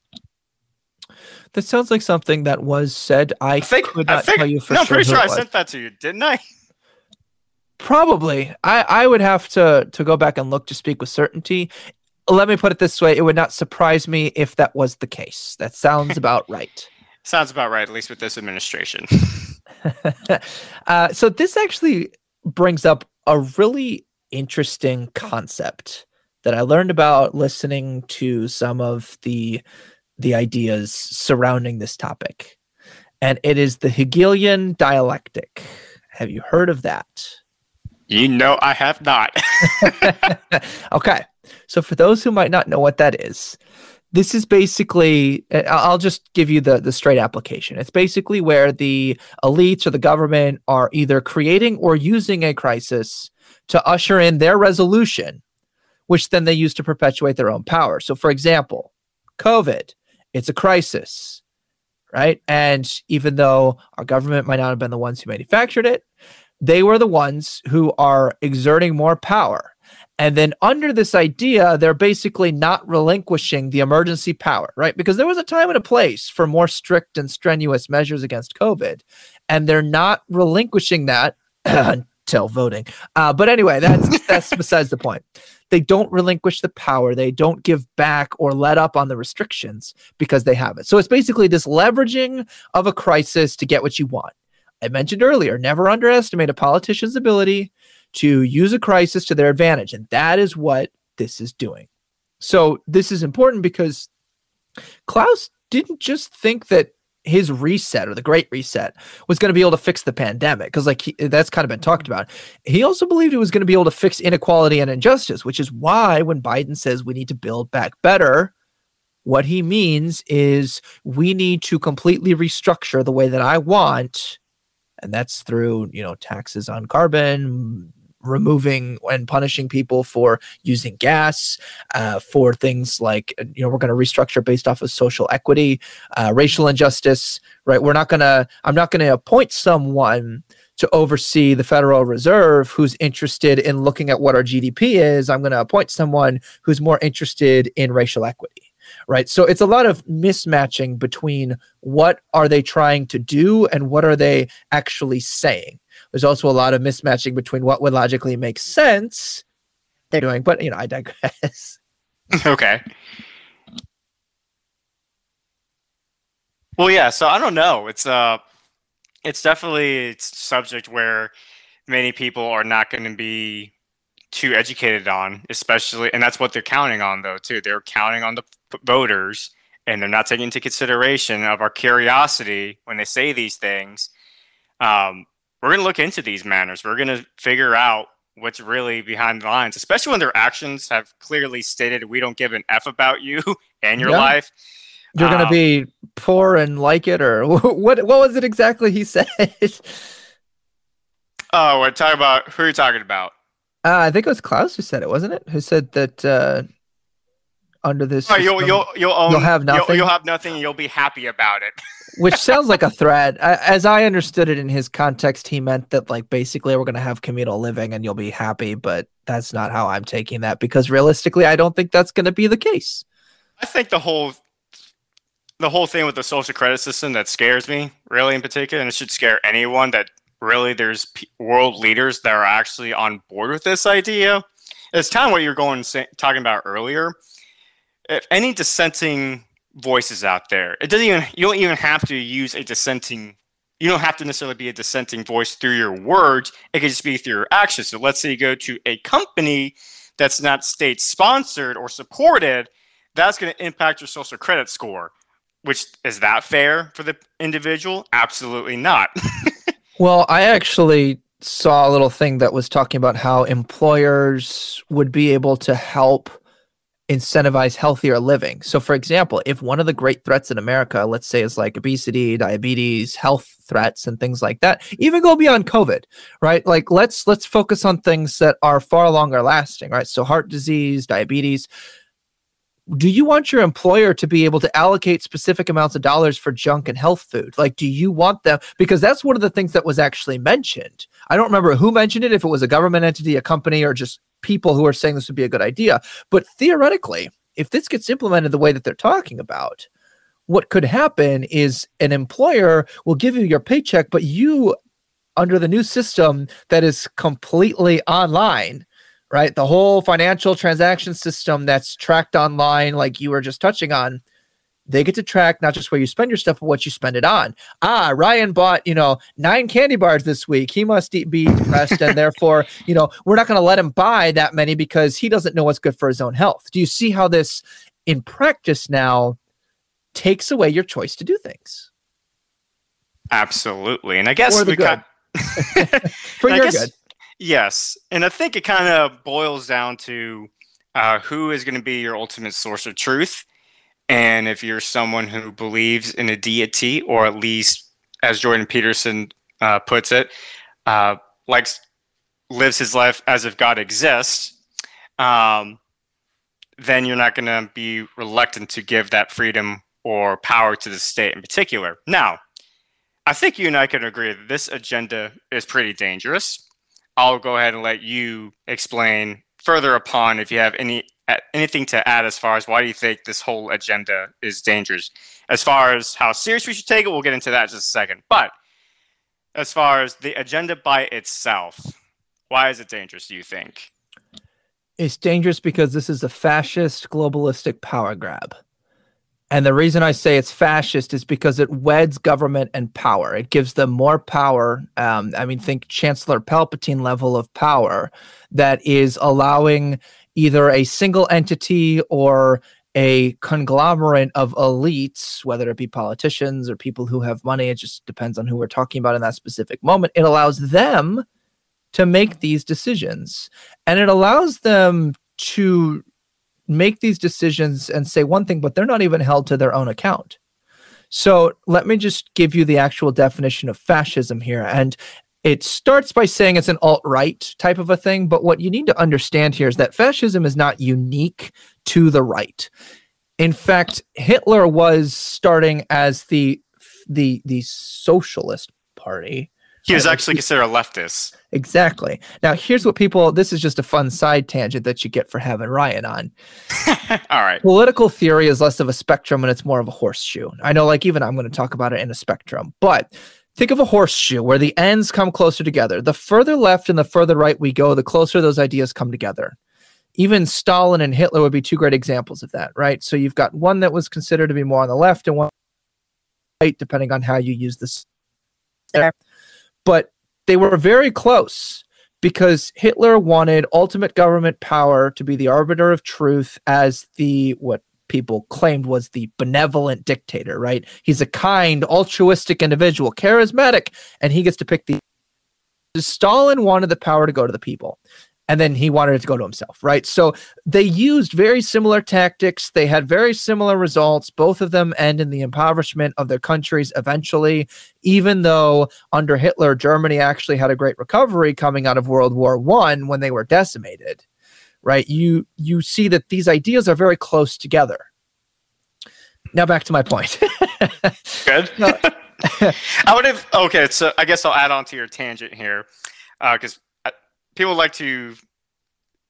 [SPEAKER 1] That sounds like something that was said. I, I think, could not I think, tell you for no,
[SPEAKER 2] sure. I'm pretty sure I sent that to you, didn't I?
[SPEAKER 1] Probably. I, I would have to to go back and look to speak with certainty. Let me put it this way: it would not surprise me if that was the case. That sounds <laughs> about right.
[SPEAKER 2] Sounds about right, at least with this administration. <laughs> <laughs>
[SPEAKER 1] uh, so this actually brings up a really interesting concept that I learned about listening to some of the the ideas surrounding this topic. And it is the Hegelian dialectic. Have you heard of that?
[SPEAKER 2] You know, I have not. <laughs>
[SPEAKER 1] okay. So, for those who might not know what that is, this is basically uh, i'll just give you the the straight application. It's basically where the elites or the government are either creating or using a crisis to usher in their resolution which then they use to perpetuate their own power. So for example covid it's a crisis right? And even though our government might not have been the ones who manufactured it they were the ones who are exerting more power and then under this idea, they're basically not relinquishing the emergency power, right? Because there was a time and a place for more strict and strenuous measures against COVID, and they're not relinquishing that <clears throat> until voting. Uh, but anyway, that's <laughs> that's besides the point. They don't relinquish the power. They don't give back or let up on the restrictions because they have it. So it's basically this leveraging of a crisis to get what you want. I mentioned earlier, never underestimate a politician's ability to use a crisis to their advantage. And that is what this is doing. So this is important because Klaus didn't just think that his reset or the great reset was going to be able to fix the pandemic because like he, that's kind of been talked about he also believed it was going to be able to fix inequality and injustice which is why when biden says we need to build back better what he means is we need to completely restructure the way that i want and that's through you know taxes on carbon removing and punishing people for using gas, uh, for things like, uh, you know, we're going to restructure based off of social equity, uh, racial injustice, right? We're not going to, I'm not going to appoint someone to oversee the Federal Reserve who's interested in looking at what our GDP is. I'm going to appoint someone who's more interested in racial equity right so it's a lot of mismatching between what are they trying to do and what are they actually saying there's also a lot of mismatching between what would logically make sense they're doing. But you know, I digress. <laughs>
[SPEAKER 2] okay. Well, yeah. So I don't know. It's uh, it's definitely it's subject where many people are not going to be too educated on, especially, and that's what they're counting on, though. Too, they're counting on the voters, and they're not taking into consideration of our curiosity when they say these things. Um, we're going to look into these manners. We're going to figure out what's really behind the lines, especially when their actions have clearly stated, we don't give an F about you <laughs> and your yeah. life.
[SPEAKER 1] You're um, going to be poor and like it, or <laughs> what? What was it exactly he <laughs> said?
[SPEAKER 2] oh, we're talking about who are you talking about?
[SPEAKER 1] Uh, I think it was Klaus who said it, wasn't it? Who said that uh, under this.
[SPEAKER 2] You'll you'll you'll, own,
[SPEAKER 1] you'll have nothing.
[SPEAKER 2] You'll, you'll, have nothing. And you'll be happy about it. <laughs>
[SPEAKER 1] Which sounds like a threat. As I understood it in his context, he meant that like basically we're going to have communal living and you'll be happy. But that's not how I'm taking that because realistically, I don't think that's going to be the case.
[SPEAKER 2] I think the whole the whole thing with the social credit system that scares me really in particular, and it should scare anyone that really there's world leaders that are actually on board with this idea. It's kind of what you're going talking about earlier if any dissenting voices out there, it doesn't even you don't even have to use a dissenting. You don't have to necessarily be a dissenting voice through your words. It could just be through your actions. So let's say you go to a company that's not state sponsored or supported, that's going to impact your social credit score. Which is that fair for the individual? Absolutely not. <laughs>
[SPEAKER 1] well, I actually saw a little thing that was talking about how employers would be able to help incentivize healthier living. So, for example, if one of the great threats in America, let's say, is like obesity, diabetes, health threats, and things like that, even go beyond COVID, right? Like let's let's focus on things that are far longer lasting, right? So, heart disease, diabetes. Do you want your employer to be able to allocate specific amounts of dollars for junk and health food? Like, do you want them? Because that's one of the things that was actually mentioned. I don't remember who mentioned it, if it was a government entity, a company, or just people who are saying this would be a good idea. But theoretically, if this gets implemented the way that they're talking about, what could happen is an employer will give you your paycheck, but you, under the new system that is completely online, right? The whole financial transaction system that's tracked online, like you were just touching on, they get to track not just where you spend your stuff, but what you spend it on. Ah, Ryan bought, you know, nine candy bars this week. He must be depressed, and therefore, <laughs> you know, we're not going to let him buy that many because he doesn't know what's good for his own health. Do you see how this, in practice, now takes away your choice to do things?
[SPEAKER 2] Absolutely, and I guess we
[SPEAKER 1] got <laughs> for your
[SPEAKER 2] guess,
[SPEAKER 1] good.
[SPEAKER 2] Yes, and I think it kind of boils down to uh, who is going to be your ultimate source of truth and if you're someone who believes in a deity, or at least, as Jordan Peterson uh, puts it, uh, likes lives his life as if God exists, um, then you're not going to be reluctant to give that freedom or power to the state in particular. Now, I think you and I can agree that this agenda is pretty dangerous. I'll go ahead and let you explain further upon if you have any anything to add as far as why do you think this whole agenda is dangerous? As far as how serious we should take it, we'll get into that in just a second. But as far as the agenda by itself, why is it dangerous, do you think?
[SPEAKER 1] It's dangerous because this is a fascist, globalistic power grab. And the reason I say it's fascist is because it weds government and power. It gives them more power. Um, I mean, think Chancellor Palpatine level of power that is allowing either a single entity or a conglomerate of elites, whether it be politicians or people who have money, it just depends on who we're talking about in that specific moment. It allows them to make these decisions and it allows them to make these decisions and say one thing, but they're not even held to their own account. So let me just give you the actual definition of fascism here. And it starts by saying it's an alt right type of a thing, but what you need to understand here is that fascism is not unique to the right. In fact, Hitler was starting as the the the socialist party.
[SPEAKER 2] He was actually considered a leftist.
[SPEAKER 1] Exactly. Now, here's what people. This is just a fun side tangent that you get for having Ryan on. <laughs>
[SPEAKER 2] All right.
[SPEAKER 1] Political theory is less of a spectrum and it's more of a horseshoe. I know, like even I'm going to talk about it in a spectrum, but Think of a horseshoe where the ends come closer together. The further left and the further right we go, the closer those ideas come together. Even Stalin and Hitler would be two great examples of that, right? So you've got one that was considered to be more on the left and one right, depending on how you use this. But they were very close because Hitler wanted ultimate government power to be the arbiter of truth as the what people claimed was the benevolent dictator, right? He's a kind, altruistic individual, charismatic, and he gets to pick the. Stalin wanted the power to go to the people, and then he wanted it to go to himself, right? So they used very similar tactics. They had very similar results. Both of them end in the impoverishment of their countries eventually, even though under Hitler, Germany actually had a great recovery coming out of World War One when they were decimated right? You you see that these ideas are very close together. Now back to my point. <laughs>
[SPEAKER 2] Good. <laughs> I would have okay. So I guess I'll add on to your tangent here, because uh, people like to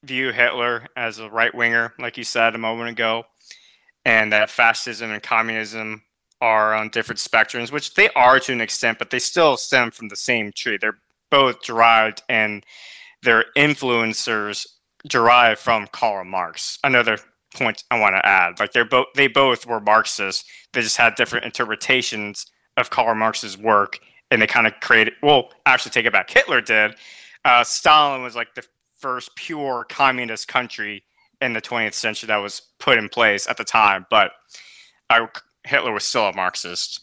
[SPEAKER 2] view Hitler as a right winger, like you said a moment ago, and that fascism and communism are on different spectrums, which they are to an extent, but they still stem from the same tree. They're both derived and their influencers derived from Karl Marx. Another point I want to add, like they're both they both were Marxists. They just had different interpretations of Karl Marx's work, and they kind of created. Well, actually, take it back. Hitler did. Uh, Stalin was like the first pure communist country in the 20th century that was put in place at the time, but uh, Hitler was still a Marxist.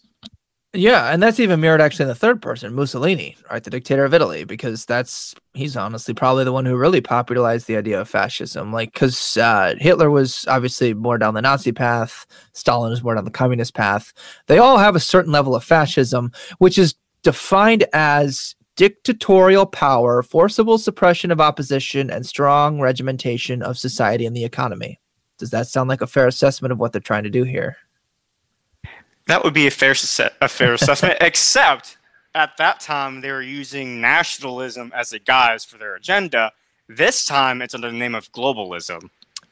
[SPEAKER 1] Yeah, and that's even mirrored actually in the third person, Mussolini, right, the dictator of Italy, because that's he's honestly probably the one who really popularized the idea of fascism. Like, because uh, Hitler was obviously more down the Nazi path, Stalin is more down the communist path. They all have a certain level of fascism, which is defined as dictatorial power, forcible suppression of opposition, and strong regimentation of society and the economy. Does that sound like a fair assessment of what they're trying to do here?
[SPEAKER 2] That would be a fair a fair assessment, <laughs> except at that time they were using nationalism as a guise for their agenda. This time it's under the name of globalism.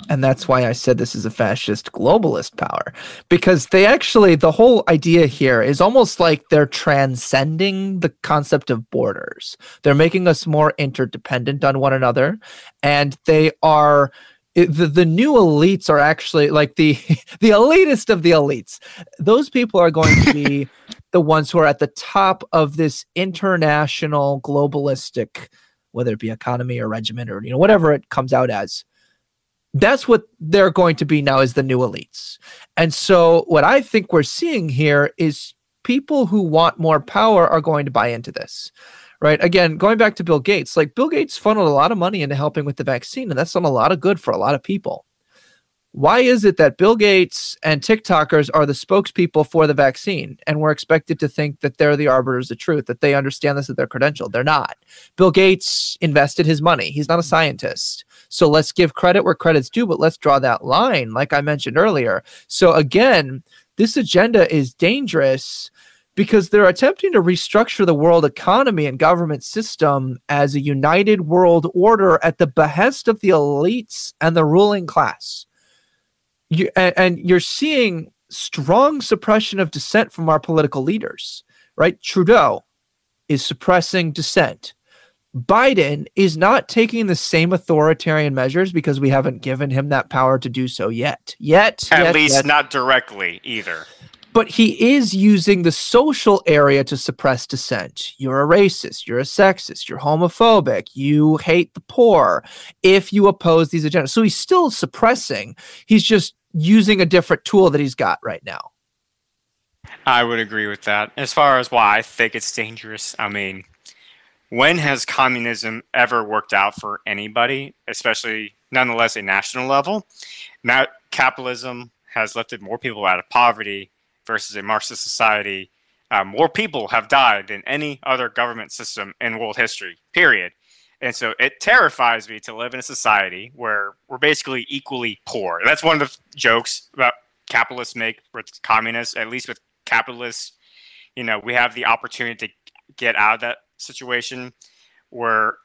[SPEAKER 1] And that's why I said this is a fascist globalist power. Because they actually, the whole idea here is almost like they're transcending the concept of borders. They're making us more interdependent on one another. And they are the, the new elites are actually like the <laughs> the elitist of the elites those people are going to be <laughs> the ones who are at the top of this international globalistic whether it be economy or regiment or you know whatever it comes out as that's what they're going to be now as the new elites and so what i think we're seeing here is people who want more power are going to buy into this right? Again, going back to Bill Gates, like Bill Gates funneled a lot of money into helping with the vaccine, and that's done a lot of good for a lot of people. Why is it that Bill Gates and TikTokers are the spokespeople for the vaccine, and we're expected to think that they're the arbiters of truth, that they understand this at their credential? They're not. Bill Gates invested his money. He's not a scientist. So let's give credit where credit's due, but let's draw that line, like I mentioned earlier. So again, this agenda is dangerous because they're attempting to restructure the world economy and government system as a united world order at the behest of the elites and the ruling class. You, and, and you're seeing strong suppression of dissent from our political leaders, right? Trudeau is suppressing dissent. Biden is not taking the same authoritarian measures because we haven't given him that power to do so yet. Yet,
[SPEAKER 2] at
[SPEAKER 1] yet,
[SPEAKER 2] least
[SPEAKER 1] yet.
[SPEAKER 2] not directly either
[SPEAKER 1] but he is using the social area to suppress dissent. You're a racist, you're a sexist, you're homophobic, you hate the poor if you oppose these agendas. So he's still suppressing. He's just using a different tool that he's got right now.
[SPEAKER 2] I would agree with that. As far as why I think it's dangerous, I mean, when has communism ever worked out for anybody, especially nonetheless a national level? Now, capitalism has lifted more people out of poverty versus a Marxist society, uh, more people have died than any other government system in world history, period. And so it terrifies me to live in a society where we're basically equally poor. That's one of the jokes about capitalists make with communists, at least with capitalists. You know, we have the opportunity to get out of that situation where,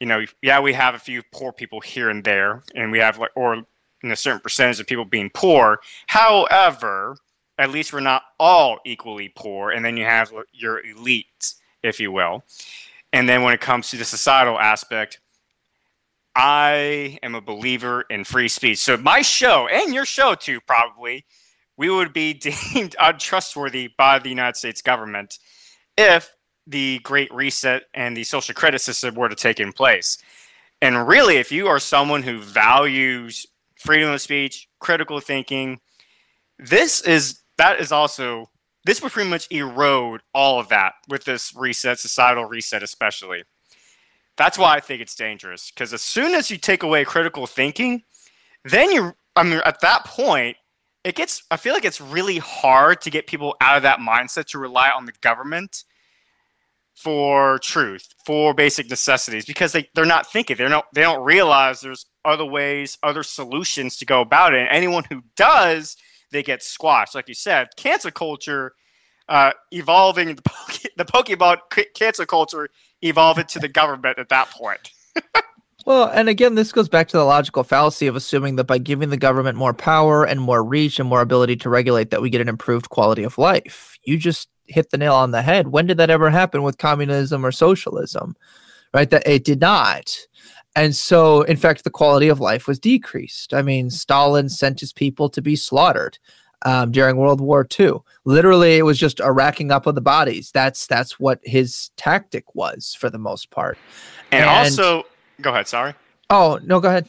[SPEAKER 2] you know, yeah, we have a few poor people here and there, and we have like, or in a certain percentage of people being poor. However, at least we're not all equally poor. And then you have your elite, if you will. And then when it comes to the societal aspect, I am a believer in free speech. So my show and your show too, probably, we would be <laughs> deemed untrustworthy by the United States government if the Great Reset and the social credit system were to take in place. And really, if you are someone who values freedom of speech, critical thinking, this is that is also this would pretty much erode all of that with this reset, societal reset, especially. That's why I think it's dangerous because as soon as you take away critical thinking, then you, I mean, at that point, it gets, I feel like it's really hard to get people out of that mindset to rely on the government for truth, for basic necessities because they, they're not thinking. They're not, they don't realize there's other ways, other solutions to go about it. And anyone who does, they get squashed. Like you said, cancel culture uh, evolving the, <laughs> the Pokemon cancel culture evolved to the government at that point. <laughs>
[SPEAKER 1] well, and again, this goes back to the logical fallacy of assuming that by giving the government more power and more reach and more ability to regulate, that we get an improved quality of life. You just hit the nail on the head. When did that ever happen with communism or socialism? Right? That it did not. And so, in fact, the quality of life was decreased. I mean, Stalin sent his people to be slaughtered um, during World War II. Literally, it was just a racking up of the bodies. That's that's what his tactic was for the most part.
[SPEAKER 2] And, and also, go ahead. Sorry.
[SPEAKER 1] Oh no, go ahead.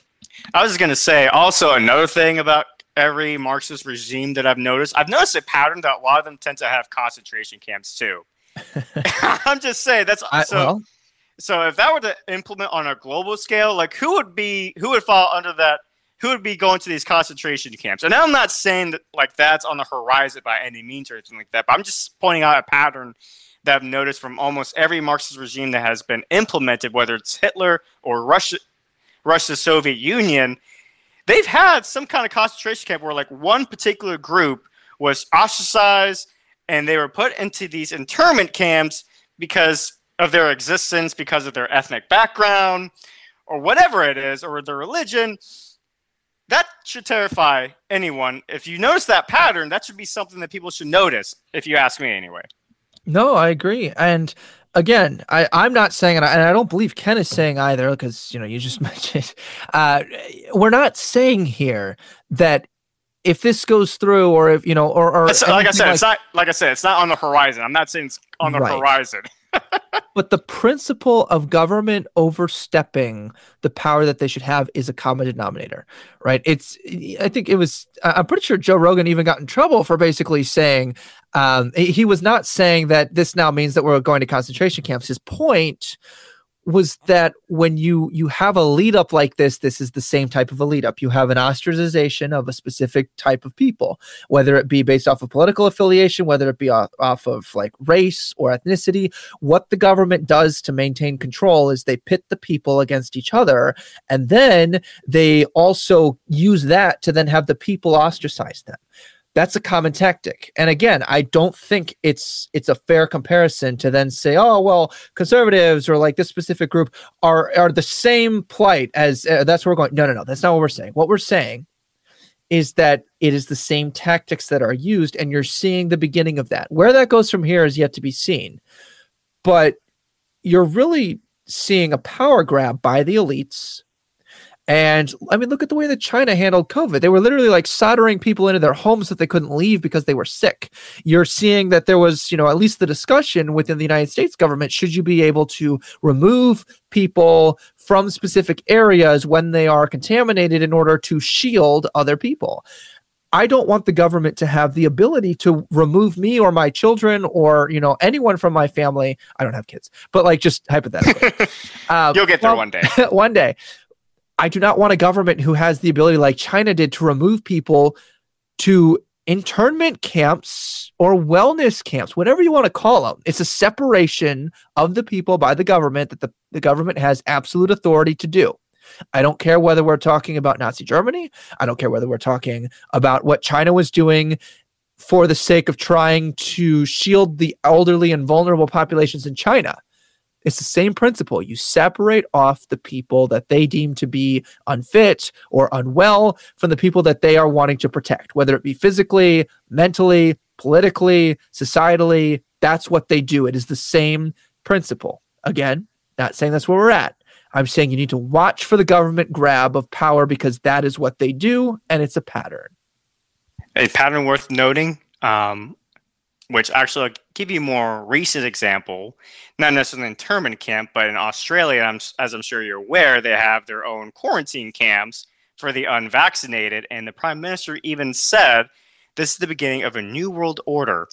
[SPEAKER 2] I was just gonna say also another thing about every Marxist regime that I've noticed. I've noticed a pattern that a lot of them tend to have concentration camps too. <laughs> <laughs> I'm just saying that's I, so. Well, so if that were to implement on a global scale, like who would be who would fall under that? Who would be going to these concentration camps? And I'm not saying that like that's on the horizon by any means or anything like that, but I'm just pointing out a pattern that I've noticed from almost every Marxist regime that has been implemented, whether it's Hitler or Russia, Russia, Soviet Union. They've had some kind of concentration camp where like one particular group was ostracized and they were put into these internment camps because of their existence because of their ethnic background or whatever it is or their religion that should terrify anyone if you notice that pattern that should be something that people should notice if you ask me anyway
[SPEAKER 1] no i agree and again, I, I'm not saying, and I, and I don't believe Ken is saying either, because you know you just <laughs> mentioned. Uh, we're not saying here that if this goes through, or if you know, or, or
[SPEAKER 2] like I said, like, it's not like I said, it's not on the horizon. I'm not saying it's on the right. horizon.
[SPEAKER 1] But the principle of government overstepping the power that they should have is a common denominator, right? It's, I think it was, I'm pretty sure Joe Rogan even got in trouble for basically saying, um, he was not saying that this now means that we're going to concentration camps. His point was that when you you have a lead up like this this is the same type of a lead up. You have an ostracization of a specific type of people whether it be based off of political affiliation whether it be off, off of like race or ethnicity. What the government does to maintain control is they pit the people against each other and then they also use that to then have the people ostracize them that's a common tactic. And again i don't think it's it's a fair comparison to then say oh well conservatives or like this specific group are are the same plight as uh, that's where we're going no no no that's not what we're saying. What we're saying is that it is the same tactics that are used and you're seeing the beginning of that. Where that goes from here is yet to be seen. But you're really seeing a power grab by the elites and I mean, look at the way that China handled COVID. They were literally like soldering people into their homes that they couldn't leave because they were sick. You're seeing that there was, you know, at least the discussion within the United States government should you be able to remove people from specific areas when they are contaminated in order to shield other people. I don't want the government to have the ability to remove me or my children or you know anyone from my family. I don't have kids, but like just hypothetically,
[SPEAKER 2] um, <laughs> you'll get there well, one day. <laughs>
[SPEAKER 1] one day, I do not want a government who has the ability, like China did, to remove people to internment camps or wellness camps, whatever you want to call them. It's a separation of the people by the government that the, the government has absolute authority to do. I don't care whether we're talking about Nazi Germany. I don't care whether we're talking about what China was doing for the sake of trying to shield the elderly and vulnerable populations in China. It's the same principle. You separate off the people that they deem to be unfit or unwell from the people that they are wanting to protect, whether it be physically, mentally, politically, societally. That's what they do. It is the same principle. Again, not saying that's where we're at. I'm saying you need to watch for the government grab of power because that is what they do, and it's a pattern.
[SPEAKER 2] A pattern worth noting. Um, which actually I'll give you a more recent example, not necessarily in internment camp, but in Australia, I'm, as I'm sure you're aware, they have their own quarantine camps for the unvaccinated. And the prime minister even said this is the beginning of a new world order.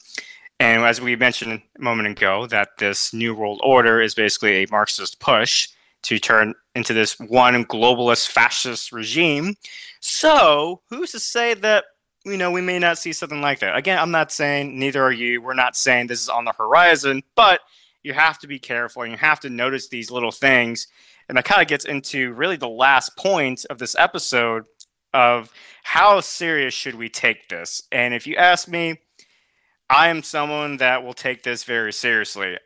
[SPEAKER 2] And as we mentioned a moment ago, that this new world order is basically a Marxist push to turn into this one globalist fascist regime. So, who's to say that you know, we may not see something like that. Again, I'm not saying neither are you. We're not saying this is on the horizon, but you have to be careful and you have to notice these little things. And that kind of gets into really the last point of this episode of how serious should we take this? And if you ask me, I am someone that will take this very seriously.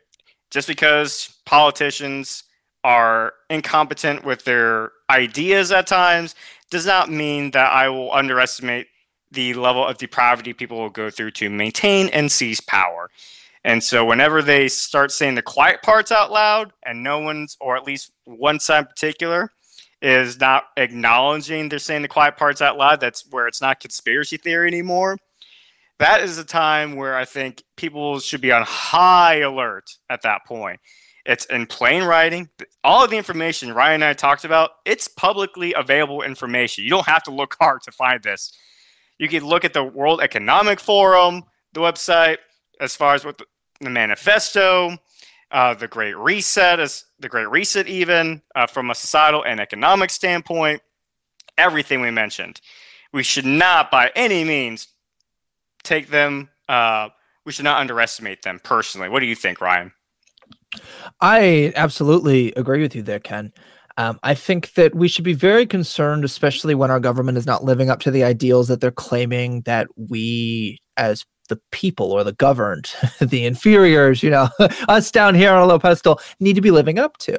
[SPEAKER 2] Just because politicians are incompetent with their ideas at times does not mean that I will underestimate the level of depravity people will go through to maintain and seize power. And so whenever they start saying the quiet parts out loud and no one's, or at least one side in particular, is not acknowledging they're saying the quiet parts out loud, that's where it's not conspiracy theory anymore. That is a time where I think people should be on high alert at that point. It's in plain writing. All of the information Ryan and I talked about, it's publicly available information. You don't have to look hard to find this. You can look at the World Economic Forum, the website, as far as what the, the manifesto, uh, the Great Reset, as the Great Reset, even uh, from a societal and economic standpoint, everything we mentioned. We should not, by any means, take them. Uh, we should not underestimate them personally. What do you think, Ryan?
[SPEAKER 1] I absolutely agree with you there, Ken. Um, I think that we should be very concerned, especially when our government is not living up to the ideals that they're claiming that we, as the people or the governed, <laughs> the inferiors, you know, <laughs> us down here on a low pedestal, need to be living up to.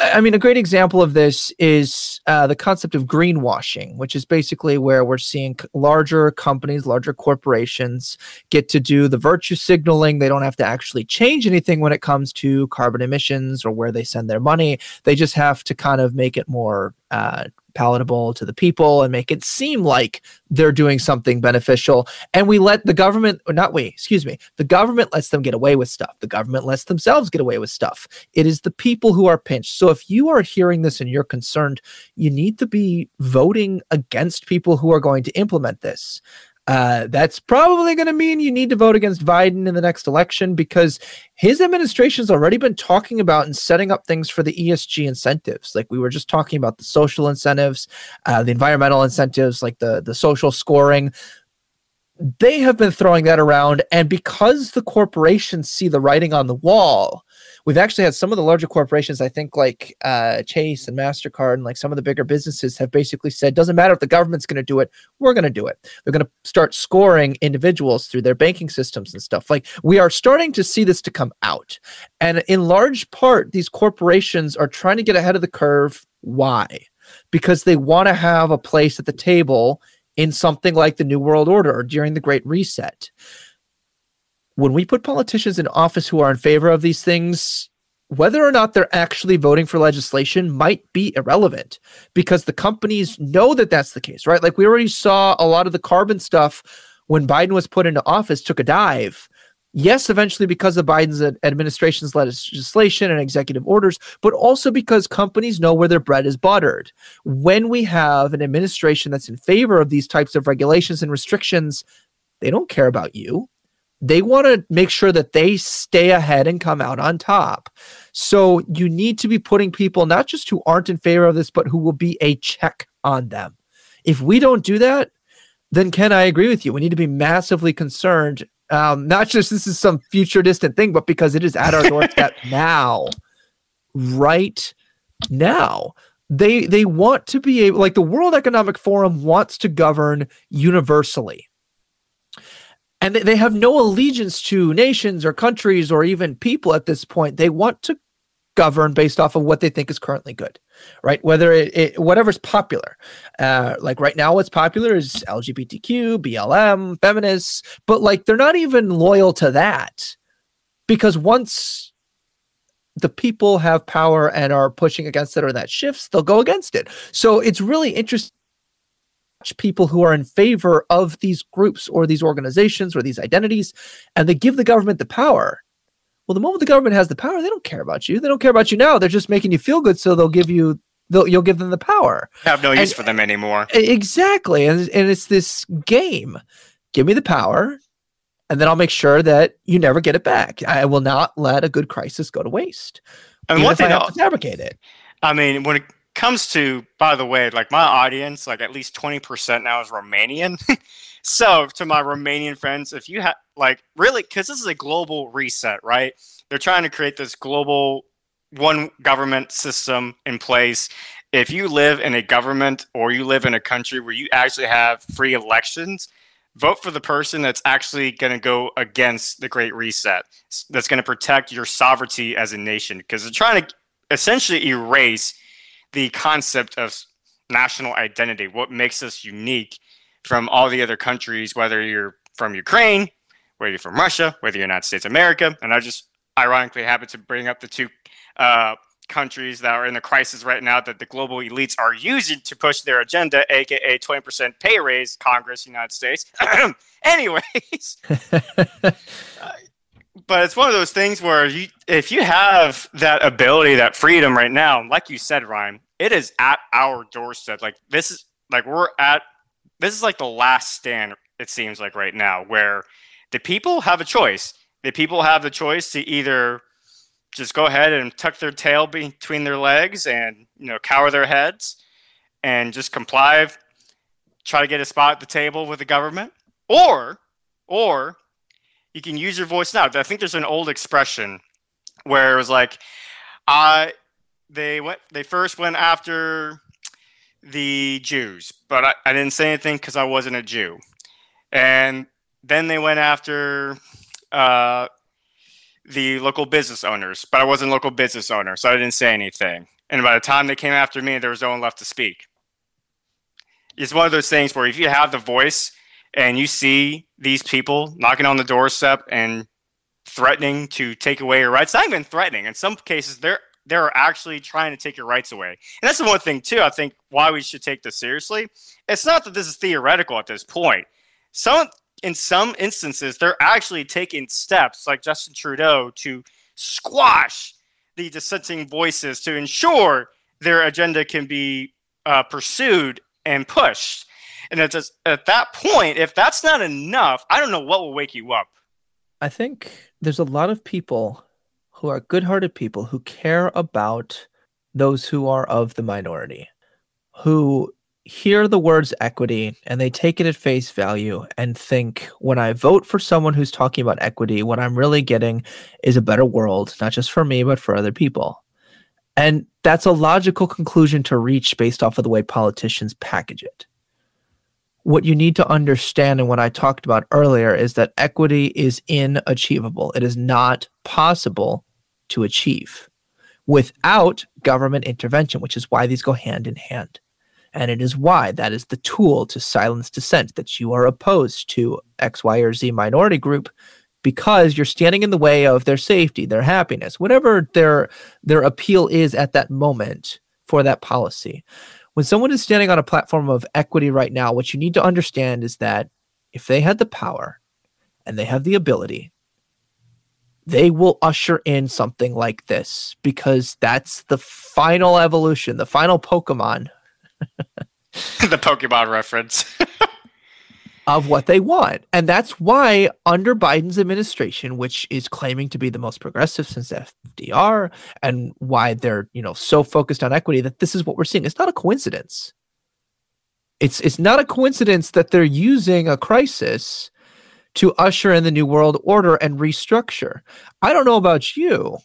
[SPEAKER 1] I mean, a great example of this is uh, the concept of greenwashing, which is basically where we're seeing larger companies, larger corporations get to do the virtue signaling. They don't have to actually change anything when it comes to carbon emissions or where they send their money. They just have to kind of make it more uh, palatable to the people and make it seem like they're doing something beneficial. And we let the government, or not we, excuse me, the government lets them get away with stuff. The government lets themselves get away with stuff. It is the people who are pinched. So if you are hearing this and you're concerned, you need to be voting against people who are going to implement this. Uh, that's probably going to mean you need to vote against Biden in the next election because his administration has already been talking about and setting up things for the ESG incentives. Like we were just talking about the social incentives, uh, the environmental incentives, like the the social scoring. They have been throwing that around, and because the corporations see the writing on the wall, we've actually had some of the larger corporations, I think like uh, Chase and MasterCard and like some of the bigger businesses have basically said, doesn't matter if the government's going to do it, we're going to do it. They're going to start scoring individuals through their banking systems and stuff. Like we are starting to see this to come out. And in large part, these corporations are trying to get ahead of the curve. Why? Because they want to have a place at the table in something like the New World Order or during the Great Reset when we put politicians in office who are in favor of these things, whether or not they're actually voting for legislation might be irrelevant because the companies know that that's the case, right? Like we already saw a lot of the carbon stuff when Biden was put into office took a dive. Yes, eventually because of Biden's administration's legislation and executive orders, but also because companies know where their bread is buttered. When we have an administration that's in favor of these types of regulations and restrictions, they don't care about you they want to make sure that they stay ahead and come out on top. So you need to be putting people not just who aren't in favor of this, but who will be a check on them. If we don't do that, then Ken, I agree with you. We need to be massively concerned. Um, not just this is some future distant thing, but because it is at our doorstep <laughs> now, right now. They they want to be able, like the World Economic Forum wants to govern universally and they have no allegiance to nations or countries or even people at this point. They want to govern based off of what they think is currently good, right? Whether it, it whatever's popular. Uh, like right now, what's popular is LGBTQ, BLM, feminists, but like they're not even loyal to that because once the people have power and are pushing against it or that shifts, they'll go against it. So it's really interesting people who are in favor of these groups or these organizations or these identities and they give the government the power. Well, the moment the government has the power, they don't care about you. They don't care about you now. They're just making you feel good, so they'll give you they'll you'll give them the power.
[SPEAKER 2] have no use and, for them anymore.
[SPEAKER 1] Exactly. And and it's this game. Give me the power, and then I'll make sure that you never get it back. I will not let a good crisis go to waste.
[SPEAKER 2] And one thing
[SPEAKER 1] I have to fabricate it.
[SPEAKER 2] I mean, when it comes to, by the way, like my audience, like at least 20% now is Romanian. <laughs> so to my Romanian friends, if you have like really, because this is a global reset, right? They're trying to create this global one government system in place. If you live in a government or you live in a country where you actually have free elections, vote for the person that's actually going to go against the Great Reset, that's going to protect your sovereignty as a nation, because they're trying to essentially erase the concept of national identity, what makes us unique from all the other countries, whether you're from Ukraine, whether you're from Russia, whether you're United States of America. And I just ironically happen to bring up the two uh, countries that are in a crisis right now that the global elites are using to push their agenda, aka 20% pay raise, Congress, United States. <clears throat> Anyways, <laughs> uh, but it's one of those things where you, if you have that ability, that freedom right now, like you said, Ryan, it is at our doorstep. Like this is like we're at this is like the last stand. It seems like right now where the people have a choice. The people have the choice to either just go ahead and tuck their tail between their legs and you know cower their heads and just comply, try to get a spot at the table with the government, or or you can use your voice now. I think there's an old expression where it was like, I they went they first went after the Jews, but I, I didn't say anything because I wasn't a Jew. And then they went after uh, the local business owners, but I wasn't a local business owner, so I didn't say anything. And by the time they came after me, there was no one left to speak. It's one of those things where if you have the voice and you see these people knocking on the doorstep and threatening to take away your rights, not even threatening. In some cases, they're they're actually trying to take your rights away. And that's the one thing too. I think why we should take this seriously. It's not that this is theoretical at this point. Some in some instances, they're actually taking steps like Justin Trudeau to squash the dissenting voices to ensure their agenda can be uh, pursued and pushed. And at, at that point, if that's not enough, I don't know what will wake you up.
[SPEAKER 1] I think there's a lot of people who are good hearted people who care about those who are of the minority, who hear the words equity and they take it at face value and think when I vote for someone who's talking about equity, what I'm really getting is a better world, not just for me, but for other people. And that's a logical conclusion to reach based off of the way politicians package it. What you need to understand, and what I talked about earlier, is that equity is inachievable. It is not possible to achieve without government intervention, which is why these go hand in hand. And it is why that is the tool to silence dissent that you are opposed to X, Y, or Z minority group because you're standing in the way of their safety, their happiness, whatever their their appeal is at that moment for that policy. When someone is standing on a platform of equity right now, what you need to understand is that if they had the power and they have the ability, they will usher in something like this because that's the final evolution, the final Pokemon <laughs>
[SPEAKER 2] the Pokemon reference.
[SPEAKER 1] Of what they want. And that's why, under Biden's administration, which is claiming to be the most progressive since FDR, and why they're, you know, so focused on equity, that this is what we're seeing. It's not a coincidence. It's it's not a coincidence that they're using a crisis to usher in the new world order and restructure. I don't know about you,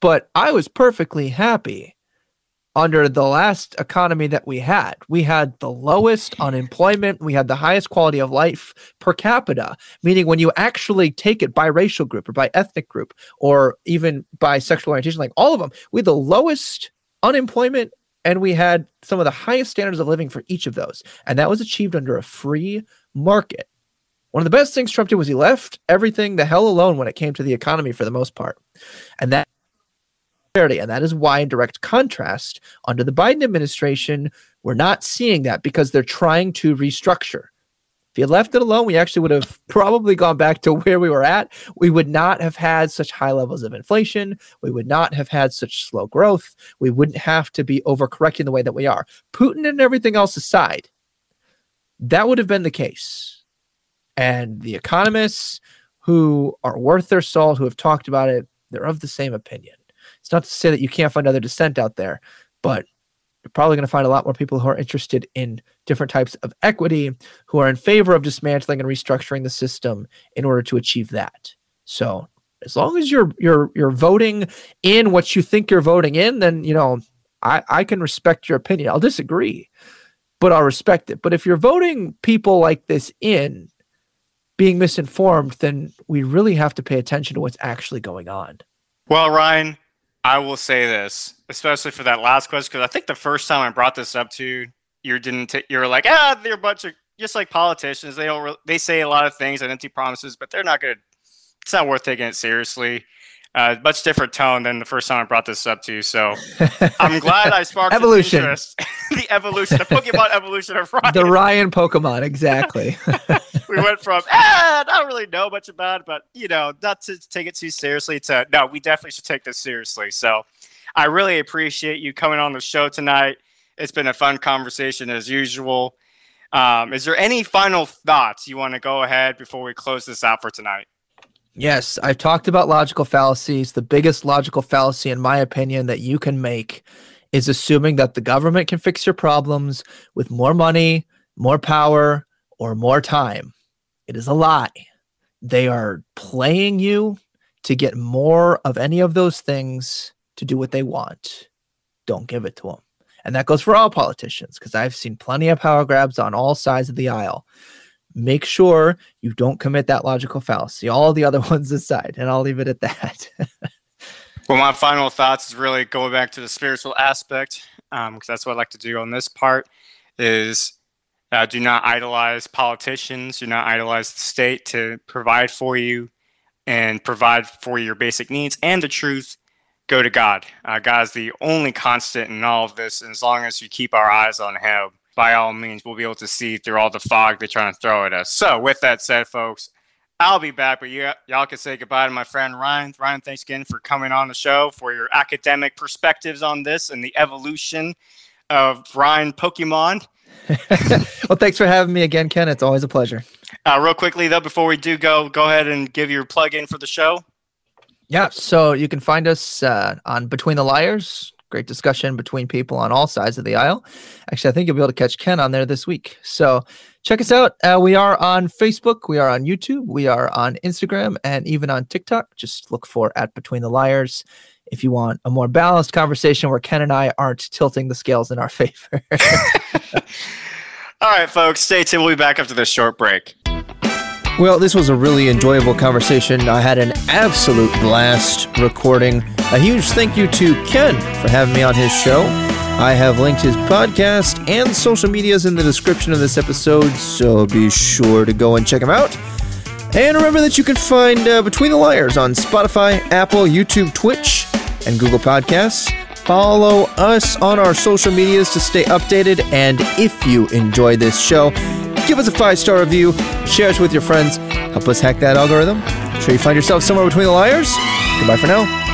[SPEAKER 1] but I was perfectly happy under the last economy that we had. We had the lowest unemployment, we had the highest quality of life per capita, meaning when you actually take it by racial group or by ethnic group or even by sexual orientation, like all of them, we had the lowest unemployment and we had some of the highest standards of living for each of those. And that was achieved under a free market. One of the best things Trump did was he left everything the hell alone when it came to the economy for the most part. And that and that is why, in direct contrast, under the Biden administration, we're not seeing that because they're trying to restructure. If you left it alone, we actually would have probably gone back to where we were at. We would not have had such high levels of inflation. We would not have had such slow growth. We wouldn't have to be overcorrecting the way that we are. Putin and everything else aside, that would have been the case. And the economists who are worth their salt, who have talked about it, they're of the same opinion. It's not to say that you can't find other dissent out there, but you're probably going to find a lot more people who are interested in different types of equity, who are in favor of dismantling and restructuring the system in order to achieve that. So as long as you're you're you're voting in what you think you're voting in, then you know I, I can respect your opinion. I'll disagree, but I'll respect it. But if you're voting people like this in being misinformed, then we really have to pay attention to what's actually going on.
[SPEAKER 2] Well, Ryan, I will say this, especially for that last question, because I think the first time I brought this up to you, didn't t- you're like, ah, they're a bunch of just like politicians. They don't re- they say a lot of things and empty promises, but they're not going to. It's not worth taking it seriously. Uh, much different tone than the first time I brought this up to you. So <laughs> I'm glad I sparked
[SPEAKER 1] evolution.
[SPEAKER 2] the evolution, the Pokemon <laughs> evolution of Ryan.
[SPEAKER 1] The Ryan Pokemon, exactly. <laughs>
[SPEAKER 2] we went from ah, I don't really know much about it, but you know, not to take it too seriously. To no, we definitely should take this seriously. So I really appreciate you coming on the show tonight. It's been a fun conversation as usual. Um, is there any final thoughts you want to go ahead before we close this out for tonight?
[SPEAKER 1] Yes, I've talked about logical fallacies. The biggest logical fallacy, in my opinion, that you can make is assuming that the government can fix your problems with more money, more power, or more time. It is a lie. They are playing you to get more of any of those things to do what they want. Don't give it to them. And that goes for all politicians because I've seen plenty of power grabs on all sides of the aisle. Make sure you don't commit that logical fallacy. All the other <laughs> ones aside, and I'll leave it at that. <laughs>
[SPEAKER 2] well, my final thoughts is really going back to the spiritual aspect, because um, that's what I like to do on this part. Is uh, do not idolize politicians. Do not idolize the state to provide for you and provide for your basic needs. And the truth, go to God. Uh, God is the only constant in all of this. And as long as you keep our eyes on Him, by all means, we'll be able to see through all the fog they're trying to throw at us. So, with that said, folks, I'll be back, but you, y'all can say goodbye to my friend Ryan. Ryan, thanks again for coming on the show for your academic perspectives on this and the evolution of Ryan Pokemon. <laughs>
[SPEAKER 1] well, thanks for having me again, Ken. It's always a pleasure.
[SPEAKER 2] Uh, real quickly, though, before we do go, go ahead and give your plug in for the show.
[SPEAKER 1] Yeah, so you can find us uh, on Between the Liars. Great discussion between people on all sides of the aisle. Actually, I think you'll be able to catch Ken on there this week. So check us out. Uh, we are on Facebook, we are on YouTube, we are on Instagram, and even on TikTok. Just look for at Between the Liars if you want a more balanced conversation where Ken and I aren't tilting the scales in our <laughs> favor.
[SPEAKER 2] All right, folks, stay tuned. We'll be back after this short break.
[SPEAKER 1] Well, this was a really enjoyable conversation. I had an absolute blast recording. A huge thank you to Ken for having me on his show. I have linked his podcast and social medias in the description of this episode, so be sure to go and check him out. And remember that you can find uh, Between the Liars on Spotify, Apple, YouTube, Twitch, and Google Podcasts. Follow us on our social medias to stay updated. And if you enjoy this show, give us a five star review, share us with your friends, help us hack that algorithm. Sure you find yourself somewhere between the liars. Goodbye for now.